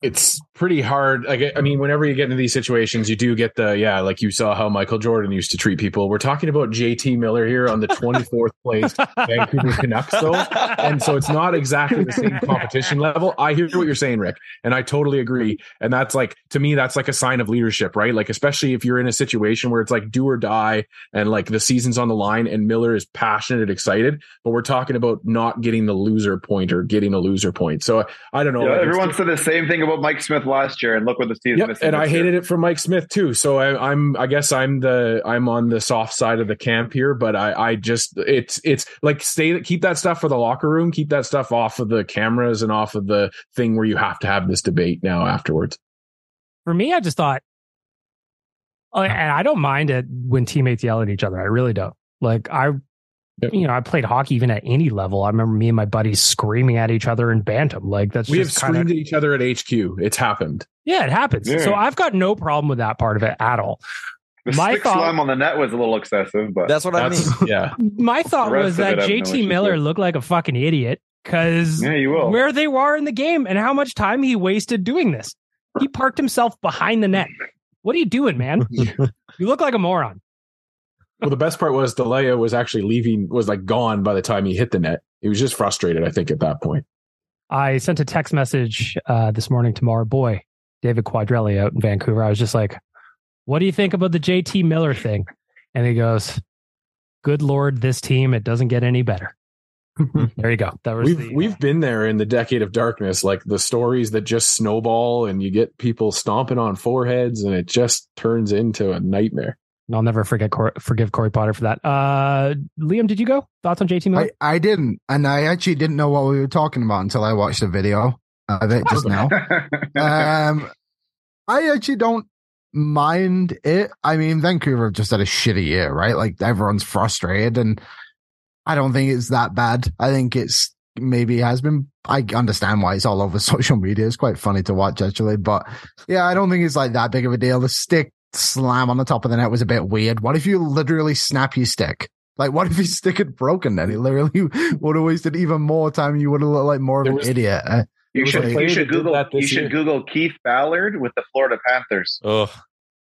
Speaker 7: It's pretty hard. Like, I mean, whenever you get into these situations, you do get the, yeah, like you saw how Michael Jordan used to treat people. We're talking about JT Miller here on the 24th place Vancouver Canucks, though. And so it's not exactly the same competition level. I hear what you're saying, Rick, and I totally agree. And that's like, to me, that's like a sign of leadership, right? Like, especially if you're in a situation where it's like do or die and like the season's on the line and Miller is passionate and excited, but we're talking about not getting the loser point or getting a loser point. So I don't know.
Speaker 6: Yeah,
Speaker 7: like,
Speaker 6: everyone said the same thing about Mike Smith last year, and look what the season.
Speaker 7: Yep,
Speaker 6: missing.
Speaker 7: and I
Speaker 6: this year.
Speaker 7: hated it for Mike Smith too. So I, I'm, I guess I'm the, I'm on the soft side of the camp here. But I, I just, it's, it's like stay, keep that stuff for the locker room, keep that stuff off of the cameras and off of the thing where you have to have this debate now afterwards.
Speaker 2: For me, I just thought, oh, and I don't mind it when teammates yell at each other. I really don't. Like I, you know, I played hockey even at any level. I remember me and my buddies screaming at each other in bantam. Like that's
Speaker 7: we have
Speaker 2: just kind
Speaker 7: screamed
Speaker 2: of
Speaker 7: at each other at HQ. It's happened.
Speaker 2: yeah, it happens.
Speaker 6: Yeah.
Speaker 2: So I've got no problem with that part of it at all.
Speaker 6: The
Speaker 2: My
Speaker 6: stick
Speaker 2: thought-
Speaker 6: slam on the net was a little excessive, but
Speaker 3: That's what I mean.
Speaker 7: Yeah.
Speaker 2: My thought was that
Speaker 6: it, I have no
Speaker 2: JT Miller looked like a fucking idiot because
Speaker 6: yeah, you will.
Speaker 2: where they were in the game and how much time he wasted doing this. He parked himself behind the net. What are you doing, man? you look like a moron.
Speaker 7: Well, the best part was Delia was actually leaving, was like gone by the time he hit the net. He was just frustrated, I think, at that point.
Speaker 2: I sent a text message uh, this morning to our boy, David Quadrelli out in Vancouver. I was just like, what do you think about the JT Miller thing? And he goes, good Lord, this team, it doesn't get any better. there you go. That was
Speaker 7: We've
Speaker 2: the,
Speaker 7: we've been there in the decade of darkness, like the stories that just snowball and you get people stomping on foreheads and it just turns into a nightmare.
Speaker 2: I'll never forget Cor- forgive Corey Potter for that. Uh, Liam, did you go? Thoughts on JT Miller?
Speaker 5: I, I didn't, and I actually didn't know what we were talking about until I watched the video of it just now. um, I actually don't mind it. I mean, Vancouver just had a shitty year, right? Like everyone's frustrated, and I don't think it's that bad. I think it's maybe has been. I understand why it's all over social media. It's quite funny to watch actually, but yeah, I don't think it's like that big of a deal. The stick slam on the top of the net was a bit weird. What if you literally snap your stick? Like, what if his stick had broken then? He literally would have wasted even more time. You would have looked like more of
Speaker 7: There
Speaker 5: an
Speaker 7: was-
Speaker 5: idiot. Uh,
Speaker 6: you should
Speaker 7: a
Speaker 6: you should Google
Speaker 7: that
Speaker 6: you should
Speaker 7: year.
Speaker 6: Google Keith Ballard with the Florida Panthers.
Speaker 3: Oh,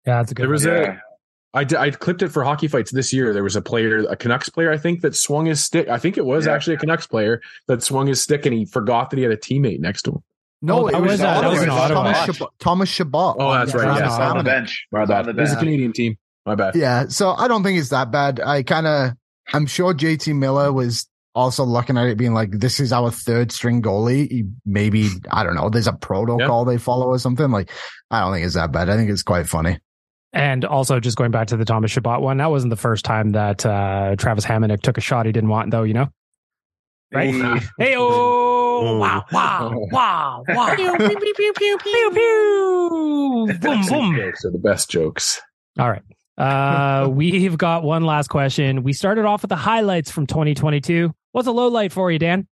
Speaker 2: yeah, that's a good
Speaker 7: There was
Speaker 2: one.
Speaker 6: Yeah.
Speaker 7: a I, d- I clipped it for hockey fights this year. There was a player, a Canucks player, I think, that swung his stick. I think it was
Speaker 6: Yeah.
Speaker 7: actually a Canucks player that swung his stick and he forgot that he had a teammate next to him.
Speaker 5: No,
Speaker 2: Oh,
Speaker 5: it was,
Speaker 2: was, uh,
Speaker 6: that was
Speaker 5: Thomas,
Speaker 6: Ottawa.
Speaker 5: Chabot, Thomas Chabot.
Speaker 7: Oh, that's right,
Speaker 5: Thomas
Speaker 7: yeah.
Speaker 6: on the bench.
Speaker 7: My bad.
Speaker 6: on the
Speaker 7: It was a. Canadian team. My bad.
Speaker 5: Yeah, so I don't think it's that bad. I kind of, I'm sure JT Miller was also looking at it being like, this is our third string goalie. Maybe, I don't know, there's a protocol they follow or something. Like, I don't think it's that bad. I think it's quite funny.
Speaker 2: And also, just going back to the Thomas Chabot one, that wasn't the first time that uh, Travis Hamonic took a shot he didn't want, though. You know, right?
Speaker 6: Hey.
Speaker 2: Hey, Oh, wow, wow, wow, wow. pew, pew, pew, pew, pew, pew, pew. Boom, boom.
Speaker 7: Jokes are the best jokes.
Speaker 2: All right. Uh, we've got one last question. We started off with the highlights from 2022. What's a low light for you, Dan?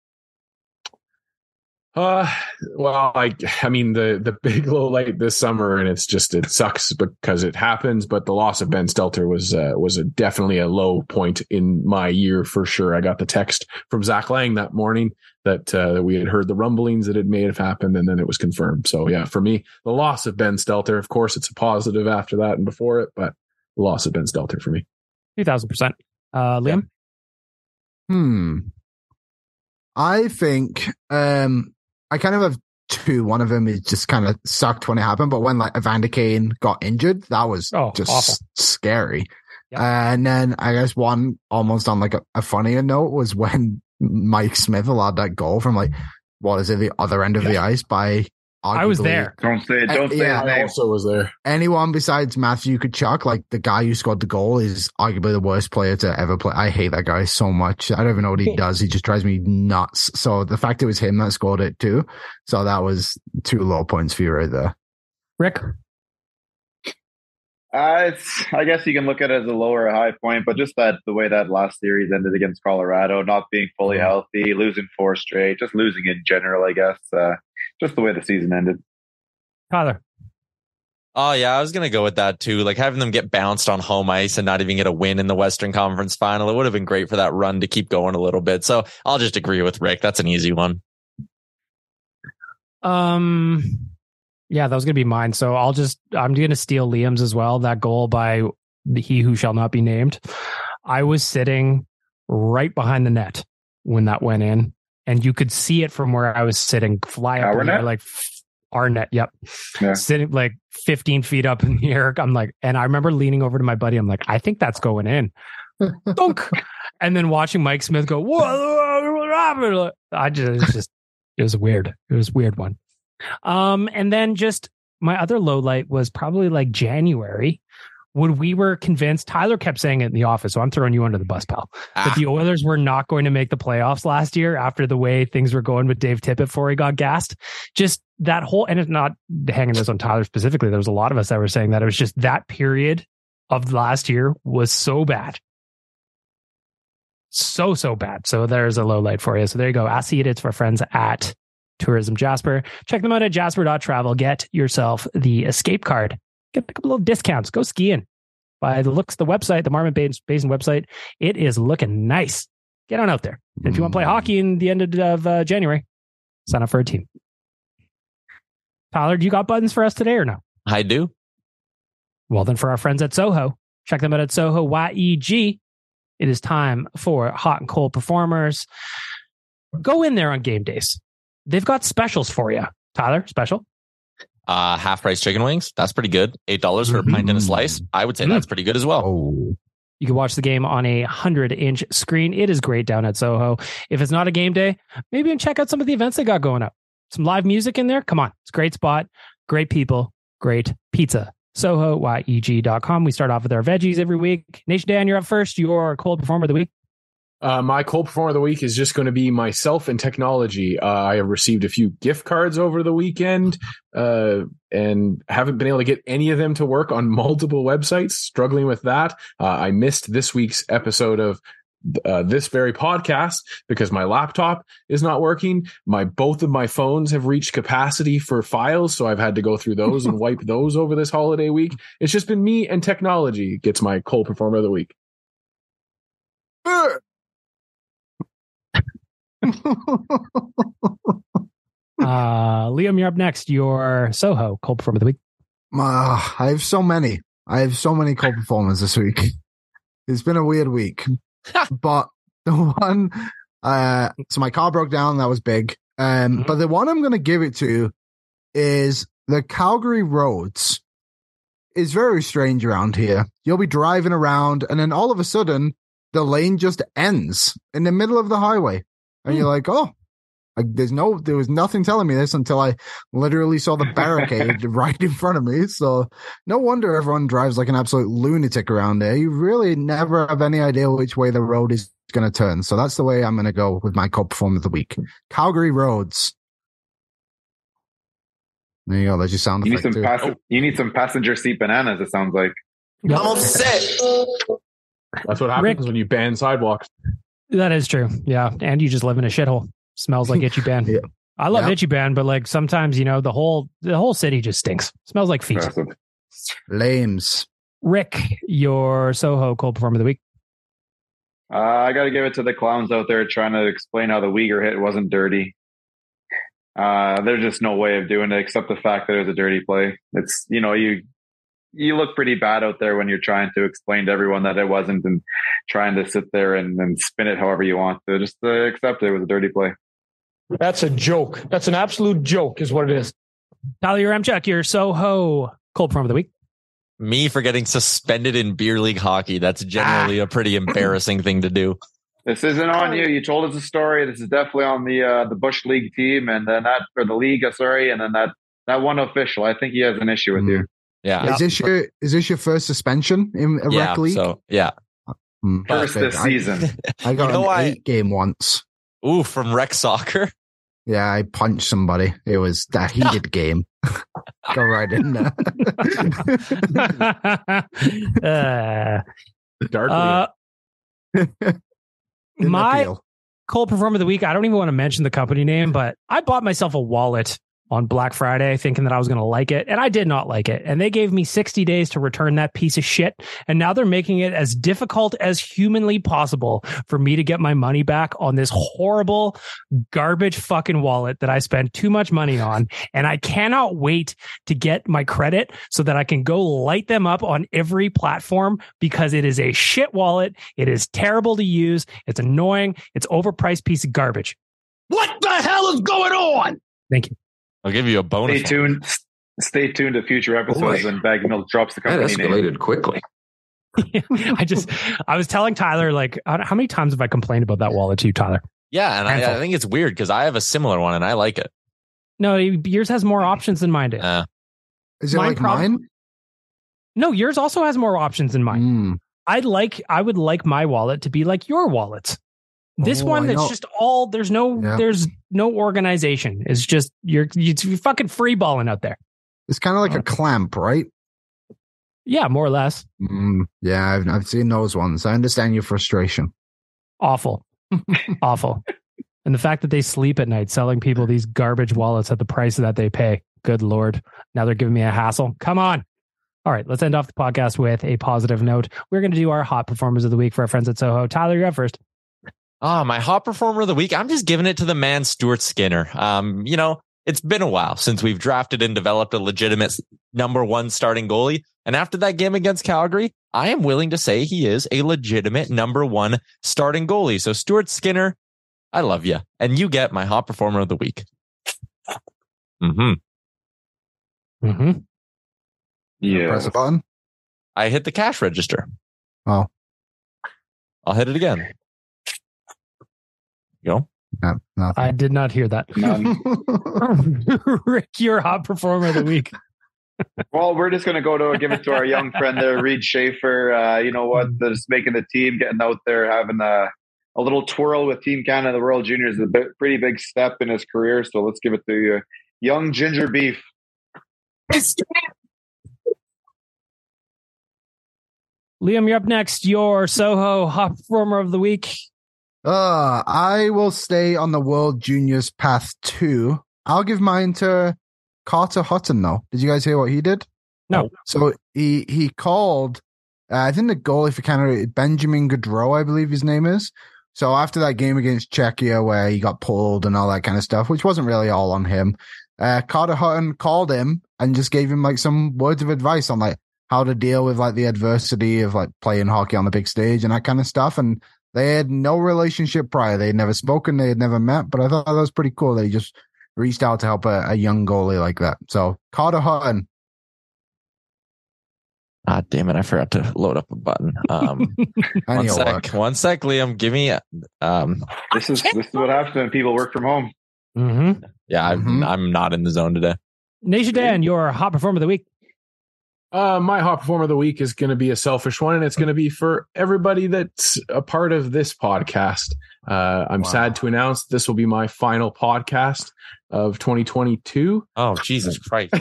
Speaker 7: Uh, well, I, I mean, the the big low light this summer, and it's just it sucks because it happens. But the loss of Ben Stelter was uh, was a, definitely a low point in my year for sure. I got the text from Zach Lang that morning that uh, we had heard the rumblings that it may have happened, and then it was confirmed. So yeah, for me, the loss of Ben Stelter, of course, it's a positive after that and before it, but the loss of Ben Stelter for me.
Speaker 2: 2000%. Uh, Liam?
Speaker 5: Hmm. I think um I kind of have two. One of them is just kind of sucked when it happened, but when like Evander Kane got injured, that was
Speaker 2: Oh,
Speaker 5: just
Speaker 2: awful.
Speaker 5: scary. and then I guess one almost on like a, a funnier note was when Mike Smith allowed that goal from like what is it, the other end of the ice by
Speaker 2: I was there.
Speaker 6: Don't say it. Don't
Speaker 5: Uh,
Speaker 6: say
Speaker 5: yeah.
Speaker 6: his name.
Speaker 7: Also was there.
Speaker 5: anyone besides Matthew Tkachuk, like the guy who scored the goal, is arguably the worst player to ever play. I hate that guy so much. I don't even know what he does. He just drives me nuts. So the fact it was him that scored it too. So that was two low points for you right there.
Speaker 2: Rick?
Speaker 6: Uh, it's, I guess you can look at it as a low or a high point, but just that the way that last series ended against Colorado, not being fully healthy, losing four straight, just losing in general, I guess. Uh, just the way the season ended.
Speaker 2: Tyler?
Speaker 3: Oh yeah, I was gonna go with that too. Like having them get bounced on home ice and not even get a win in the Western Conference Final, it would have been great for that run to keep going a little bit. So I'll just agree with Rick. That's an easy one.
Speaker 2: Um, yeah, that was gonna be mine. So I'll just I'm gonna steal Liam's as well. That goal by the he who shall not be named. I was sitting right behind the net when that went in, and you could see it from where I was sitting, fly up in the air,
Speaker 6: net?
Speaker 2: like our net. Yep,
Speaker 6: Yeah.
Speaker 2: sitting like 15 feet up in the air. I'm like, and I remember leaning over to my buddy. I'm like, I think that's going in. Dunk. and then watching Mike Smith go, whoa, I just, it was just, it was weird. It was a weird one. Um, and then just my other low light was probably like January when we were convinced, Tyler kept saying it in the office. So I'm throwing you under the bus, pal. That
Speaker 3: Ah.
Speaker 2: the Oilers were not going to make the playoffs last year after the way things were going with Dave Tippett before he got gassed. Just that whole, and it's not hanging this on Tyler specifically. There was a lot of us that were saying that it was just that period of last year was so bad. So, so bad. So there's a low light for you. So there you go. Ask it. It's for friends at Tourism Jasper. Check them out at jasper.travel. Get yourself the escape card. Get a couple little discounts. Go skiing. By the looks of the website, the Marmot Basin website, it is looking nice. Get on out there. And if you want to play hockey in the end of, of uh, January, sign up for a team. Tyler, do you got buttons for us today or no?
Speaker 3: I do.
Speaker 2: Well, then for our friends at Soho, check them out at Soho YEG. It is time for hot and cold performers. Go in there on game days. They've got specials for you. Tyler, special.
Speaker 3: Uh, half price chicken wings. That's pretty good. Eight dollars for a pint and a slice. I would say that's pretty good as well.
Speaker 5: Oh,
Speaker 2: You can watch the game on a 100 inch screen. It is great down at Soho. If it's not a game day, maybe even check out some of the events they got going up. Some live music in there. Come on. It's a great spot. Great people. Great pizza. SohoYEG.com. We start off with our veggies every week. Nation Dan, you're up first. Your cold performer of the week.
Speaker 7: Uh, my cold performer of the week is just going to be myself and technology. Uh, I have received a few gift cards over the weekend uh, and haven't been able to get any of them to work on multiple websites. Struggling with that. Uh, I missed this week's episode of uh, this very podcast because my laptop is not working. My both of my phones have reached capacity for files, so I've had to go through those and wipe those over this holiday week. It's just been me and technology gets my cold performer of the week.
Speaker 2: Uh, Liam, you're up next. Your Soho cold performer of the week.
Speaker 5: Ah, I have so many. I have so many cold performers this week. It's been a weird week, but the one, uh, so my car broke down. That was big. Um, but the one I'm going to give it to is the Calgary roads is very strange around here. You'll be driving around and then all of a sudden the lane just ends in the middle of the highway. And you're hmm. like, oh, like there's no, there was nothing telling me this until I literally saw the barricade right in front of me. So no wonder everyone drives like an absolute lunatic around there. You really never have any idea which way the road is going to turn. So that's the way I'm going to go with my cold performer of the week. Calgary Roads. There you go. There's your sound
Speaker 6: You need
Speaker 5: effect
Speaker 6: some
Speaker 5: too.
Speaker 6: pass- you need some passenger seat bananas. It sounds like.
Speaker 2: Yep.
Speaker 7: That's what happens
Speaker 2: Rick.
Speaker 7: when you ban sidewalks.
Speaker 2: That is true. Yeah. And you just live in a shithole. Smells like itchy ban.
Speaker 5: Yeah.
Speaker 2: I love
Speaker 5: Yeah.
Speaker 2: itchy ban, but like sometimes, you know, the whole the whole city just stinks. Smells like feet.
Speaker 6: Impressive.
Speaker 5: Lames.
Speaker 2: Rick, your Soho cold performer of the week.
Speaker 6: Uh, I got to give it to the clowns out there trying to explain how the Weegar hit wasn't dirty. Uh, there's just no way of doing it except the fact that it was a dirty play. It's you know you you look pretty bad out there when you're trying to explain to everyone that it wasn't and trying to sit there and, and spin it however you want. So just uh, accept it was a dirty play.
Speaker 10: That's a joke. That's an absolute joke, is what it is.
Speaker 2: Tyler Yaremchuk, your Soho cold performer of the week.
Speaker 3: Me for getting suspended in beer league hockey. That's generally a pretty embarrassing thing to do.
Speaker 6: This isn't on you. You told us a story. This is definitely on the uh, the Bush League team, and then that or the league. Sorry, and then that that one official. I think he has an issue with you.
Speaker 3: Yeah.
Speaker 5: Is this your is this your first suspension in a
Speaker 3: Yeah.
Speaker 5: rec league?
Speaker 3: So yeah.
Speaker 5: Hmm,
Speaker 6: First this
Speaker 5: I-
Speaker 6: season.
Speaker 5: I, got
Speaker 3: You know
Speaker 5: an
Speaker 3: I-
Speaker 5: eight game once.
Speaker 3: Ooh, from rec soccer.
Speaker 5: Yeah, I punched somebody. It was that heated game. Go right in there.
Speaker 2: uh,
Speaker 7: Darkly.
Speaker 2: uh, my
Speaker 5: appeal.
Speaker 2: cold performer of the week. I don't even want to mention the company name, but I bought myself a wallet on Black Friday thinking that I was going to like it, and I did not like it. And they gave me 60 days to return that piece of shit. And now they're making it as difficult as humanly possible for me to get my money back on this horrible garbage fucking wallet that I spent too much money on. And I cannot wait to get my credit so that I can go light them up on every platform because it is a shit wallet. It is terrible to use. It's annoying. It's overpriced piece of garbage.
Speaker 10: What the hell is going on?
Speaker 2: Thank you.
Speaker 3: I'll give you a bonus.
Speaker 6: Stay tuned. Stay tuned to future episodes
Speaker 11: Boy.
Speaker 6: when Bag Milk drops the
Speaker 11: That
Speaker 6: company name.
Speaker 11: escalated quickly.
Speaker 2: I just, I was telling Tyler, like, how many times have I complained about that wallet to you, Tyler?
Speaker 3: Yeah, and I, I think it's weird because I have a similar one and I like it.
Speaker 2: No, yours has more options than mine did.
Speaker 3: Uh,
Speaker 5: Is it
Speaker 2: mine
Speaker 5: like
Speaker 2: prob-
Speaker 5: mine?
Speaker 2: No, yours also has more options than mine.
Speaker 5: Mm.
Speaker 2: I'd like, I would like my wallet to be like your wallet. This
Speaker 5: Oh,
Speaker 2: one that's just all there's no
Speaker 5: Yeah.
Speaker 2: there's no organization. It's just you're you're fucking free balling out there.
Speaker 5: It's kind of like a clamp, right?
Speaker 2: Yeah, more or less.
Speaker 5: Mm, yeah, I've, I've seen those ones. I understand your frustration.
Speaker 2: Awful. Awful. And the fact that they sleep at night selling people these garbage wallets at the price that they pay. Good lord. Now they're giving me a hassle. Come on. All right, let's end off the podcast with a positive note. We're going to do our hot performers of the week for our friends at Soho. Tyler, you're up first.
Speaker 3: Ah, my hot performer of the week. I'm just giving it to the man Stuart Skinner. Um, you know, it's been a while since we've drafted and developed a legitimate number one starting goalie. And after that game against Calgary, I am willing to say he is a legitimate number one starting goalie. So Stuart Skinner, I love you. And you get my hot performer of the week. Mm hmm.
Speaker 2: Mm-hmm.
Speaker 6: Yeah.
Speaker 5: Press a button.
Speaker 3: I hit the cash register.
Speaker 5: Oh,
Speaker 3: I'll hit it again. Go.
Speaker 5: no, nothing.
Speaker 2: I did not hear that. Rick, your hot performer of the week.
Speaker 6: Well, we're just going to go to give it to our young friend there, Reid Schaefer. Uh, you know what?
Speaker 2: Mm-hmm.
Speaker 6: Just making the team, getting out there, having a, a little twirl with Team Canada, the World Juniors, is a bit, pretty big step in his career. So let's give it to you, young Ginger Beef.
Speaker 2: Liam, you're up next. Your Soho hot performer of the week.
Speaker 5: Uh, I will stay on the World Juniors path too. I'll give mine to Carter Hutton though. Did you guys hear what he did?
Speaker 2: No.
Speaker 5: So he he called. Uh, I think the goalie for Canada, Benjamin Gaudreau, I believe his name is. So after that game against Czechia, where he got pulled and all that kind of stuff, which wasn't really all on him, uh, Carter Hutton called him and just gave him like some words of advice on like how to deal with like the adversity of like playing hockey on the big stage and that kind of stuff. And they had no relationship prior. They had never spoken. They had never met. But I thought that was pretty cool. They just reached out to help a, a young goalie like that. So Carter Hutton.
Speaker 3: Ah, damn it. I forgot to load up a button. Um, one sec.
Speaker 5: work.
Speaker 3: One sec, Liam. Give me, um,
Speaker 6: This is this is what happens when people work from home.
Speaker 2: Mm-hmm.
Speaker 3: yeah, I'm,
Speaker 5: Mhm.
Speaker 3: I'm not in the zone today.
Speaker 2: Nation Dan, your hot performer of the week.
Speaker 7: Uh, my hot performer of the week is going to be a selfish one, and it's going to be for everybody that's a part of this podcast. Uh, I'm
Speaker 3: Wow.
Speaker 7: sad to announce this will be my final podcast of 2022.
Speaker 3: Oh, Jesus Christ.
Speaker 7: I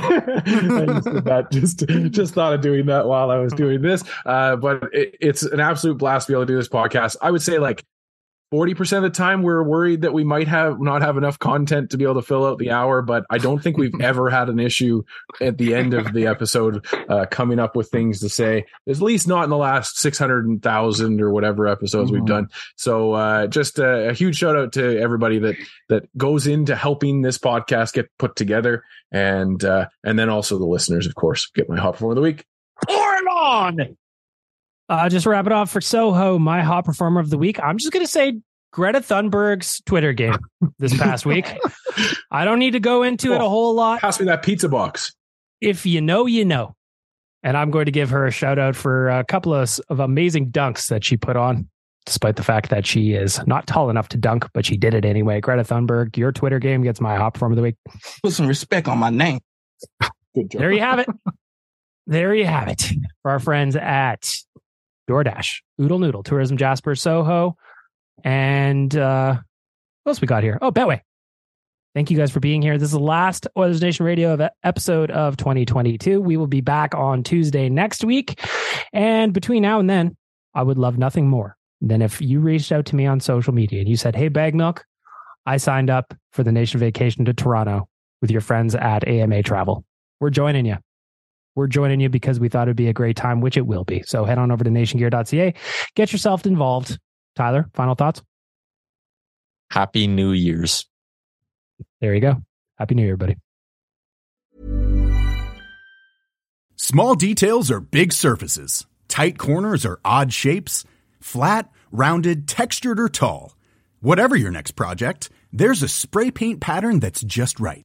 Speaker 7: just, that, just, just thought of doing that while I was doing this. Uh, but it, it's an absolute blast to be able to do this podcast. I would say like 40% of the time we're worried that we might have not have enough content to be able to fill out the hour, but I don't think we've ever had an issue at the end of the episode uh, coming up with things to say, at least not in the last 600,000 or whatever episodes we've done. So uh, just a, a huge shout out to everybody that that goes into helping this podcast get put together and uh, and then also the listeners, of course, get my hot of the week.
Speaker 2: Pour it on. Uh, just wrap it off for Soho, my hot performer of the week. I'm just going to say Greta Thunberg's Twitter game this past week. I don't need to go into it a whole lot.
Speaker 7: Pass me that pizza box.
Speaker 2: If you know, you know. And I'm going to give her a shout out for a couple of, of amazing dunks that she put on, despite the fact that she is not tall enough to dunk, but she did it anyway. Greta Thunberg, your Twitter game gets my hot performer of the week.
Speaker 11: Put some respect on my name.
Speaker 7: Good job.
Speaker 2: There you have it. there you have it for our friends at DoorDash, Oodle Noodle, Tourism Jasper, Soho, and uh, what else we got here? Oh, Betway. Thank you guys for being here. This is the last Oilers Nation Radio of episode of 2022. We will be back on Tuesday next week, and between now and then, I would love nothing more than if you reached out to me on social media and you said, "Hey, Bag Milk, I signed up for the nation vacation to Toronto with your friends at AMA Travel. We're joining you." We're joining you because we thought it'd be a great time, which it will be. So head on over to nationgear.ca, get yourself involved. Tyler, final thoughts?
Speaker 3: Happy New Year's.
Speaker 2: There you go. Happy New Year, buddy.
Speaker 12: Small details are big surfaces. Tight corners are odd shapes. Flat, rounded, textured, or tall. Whatever your next project, there's a spray paint pattern that's just right.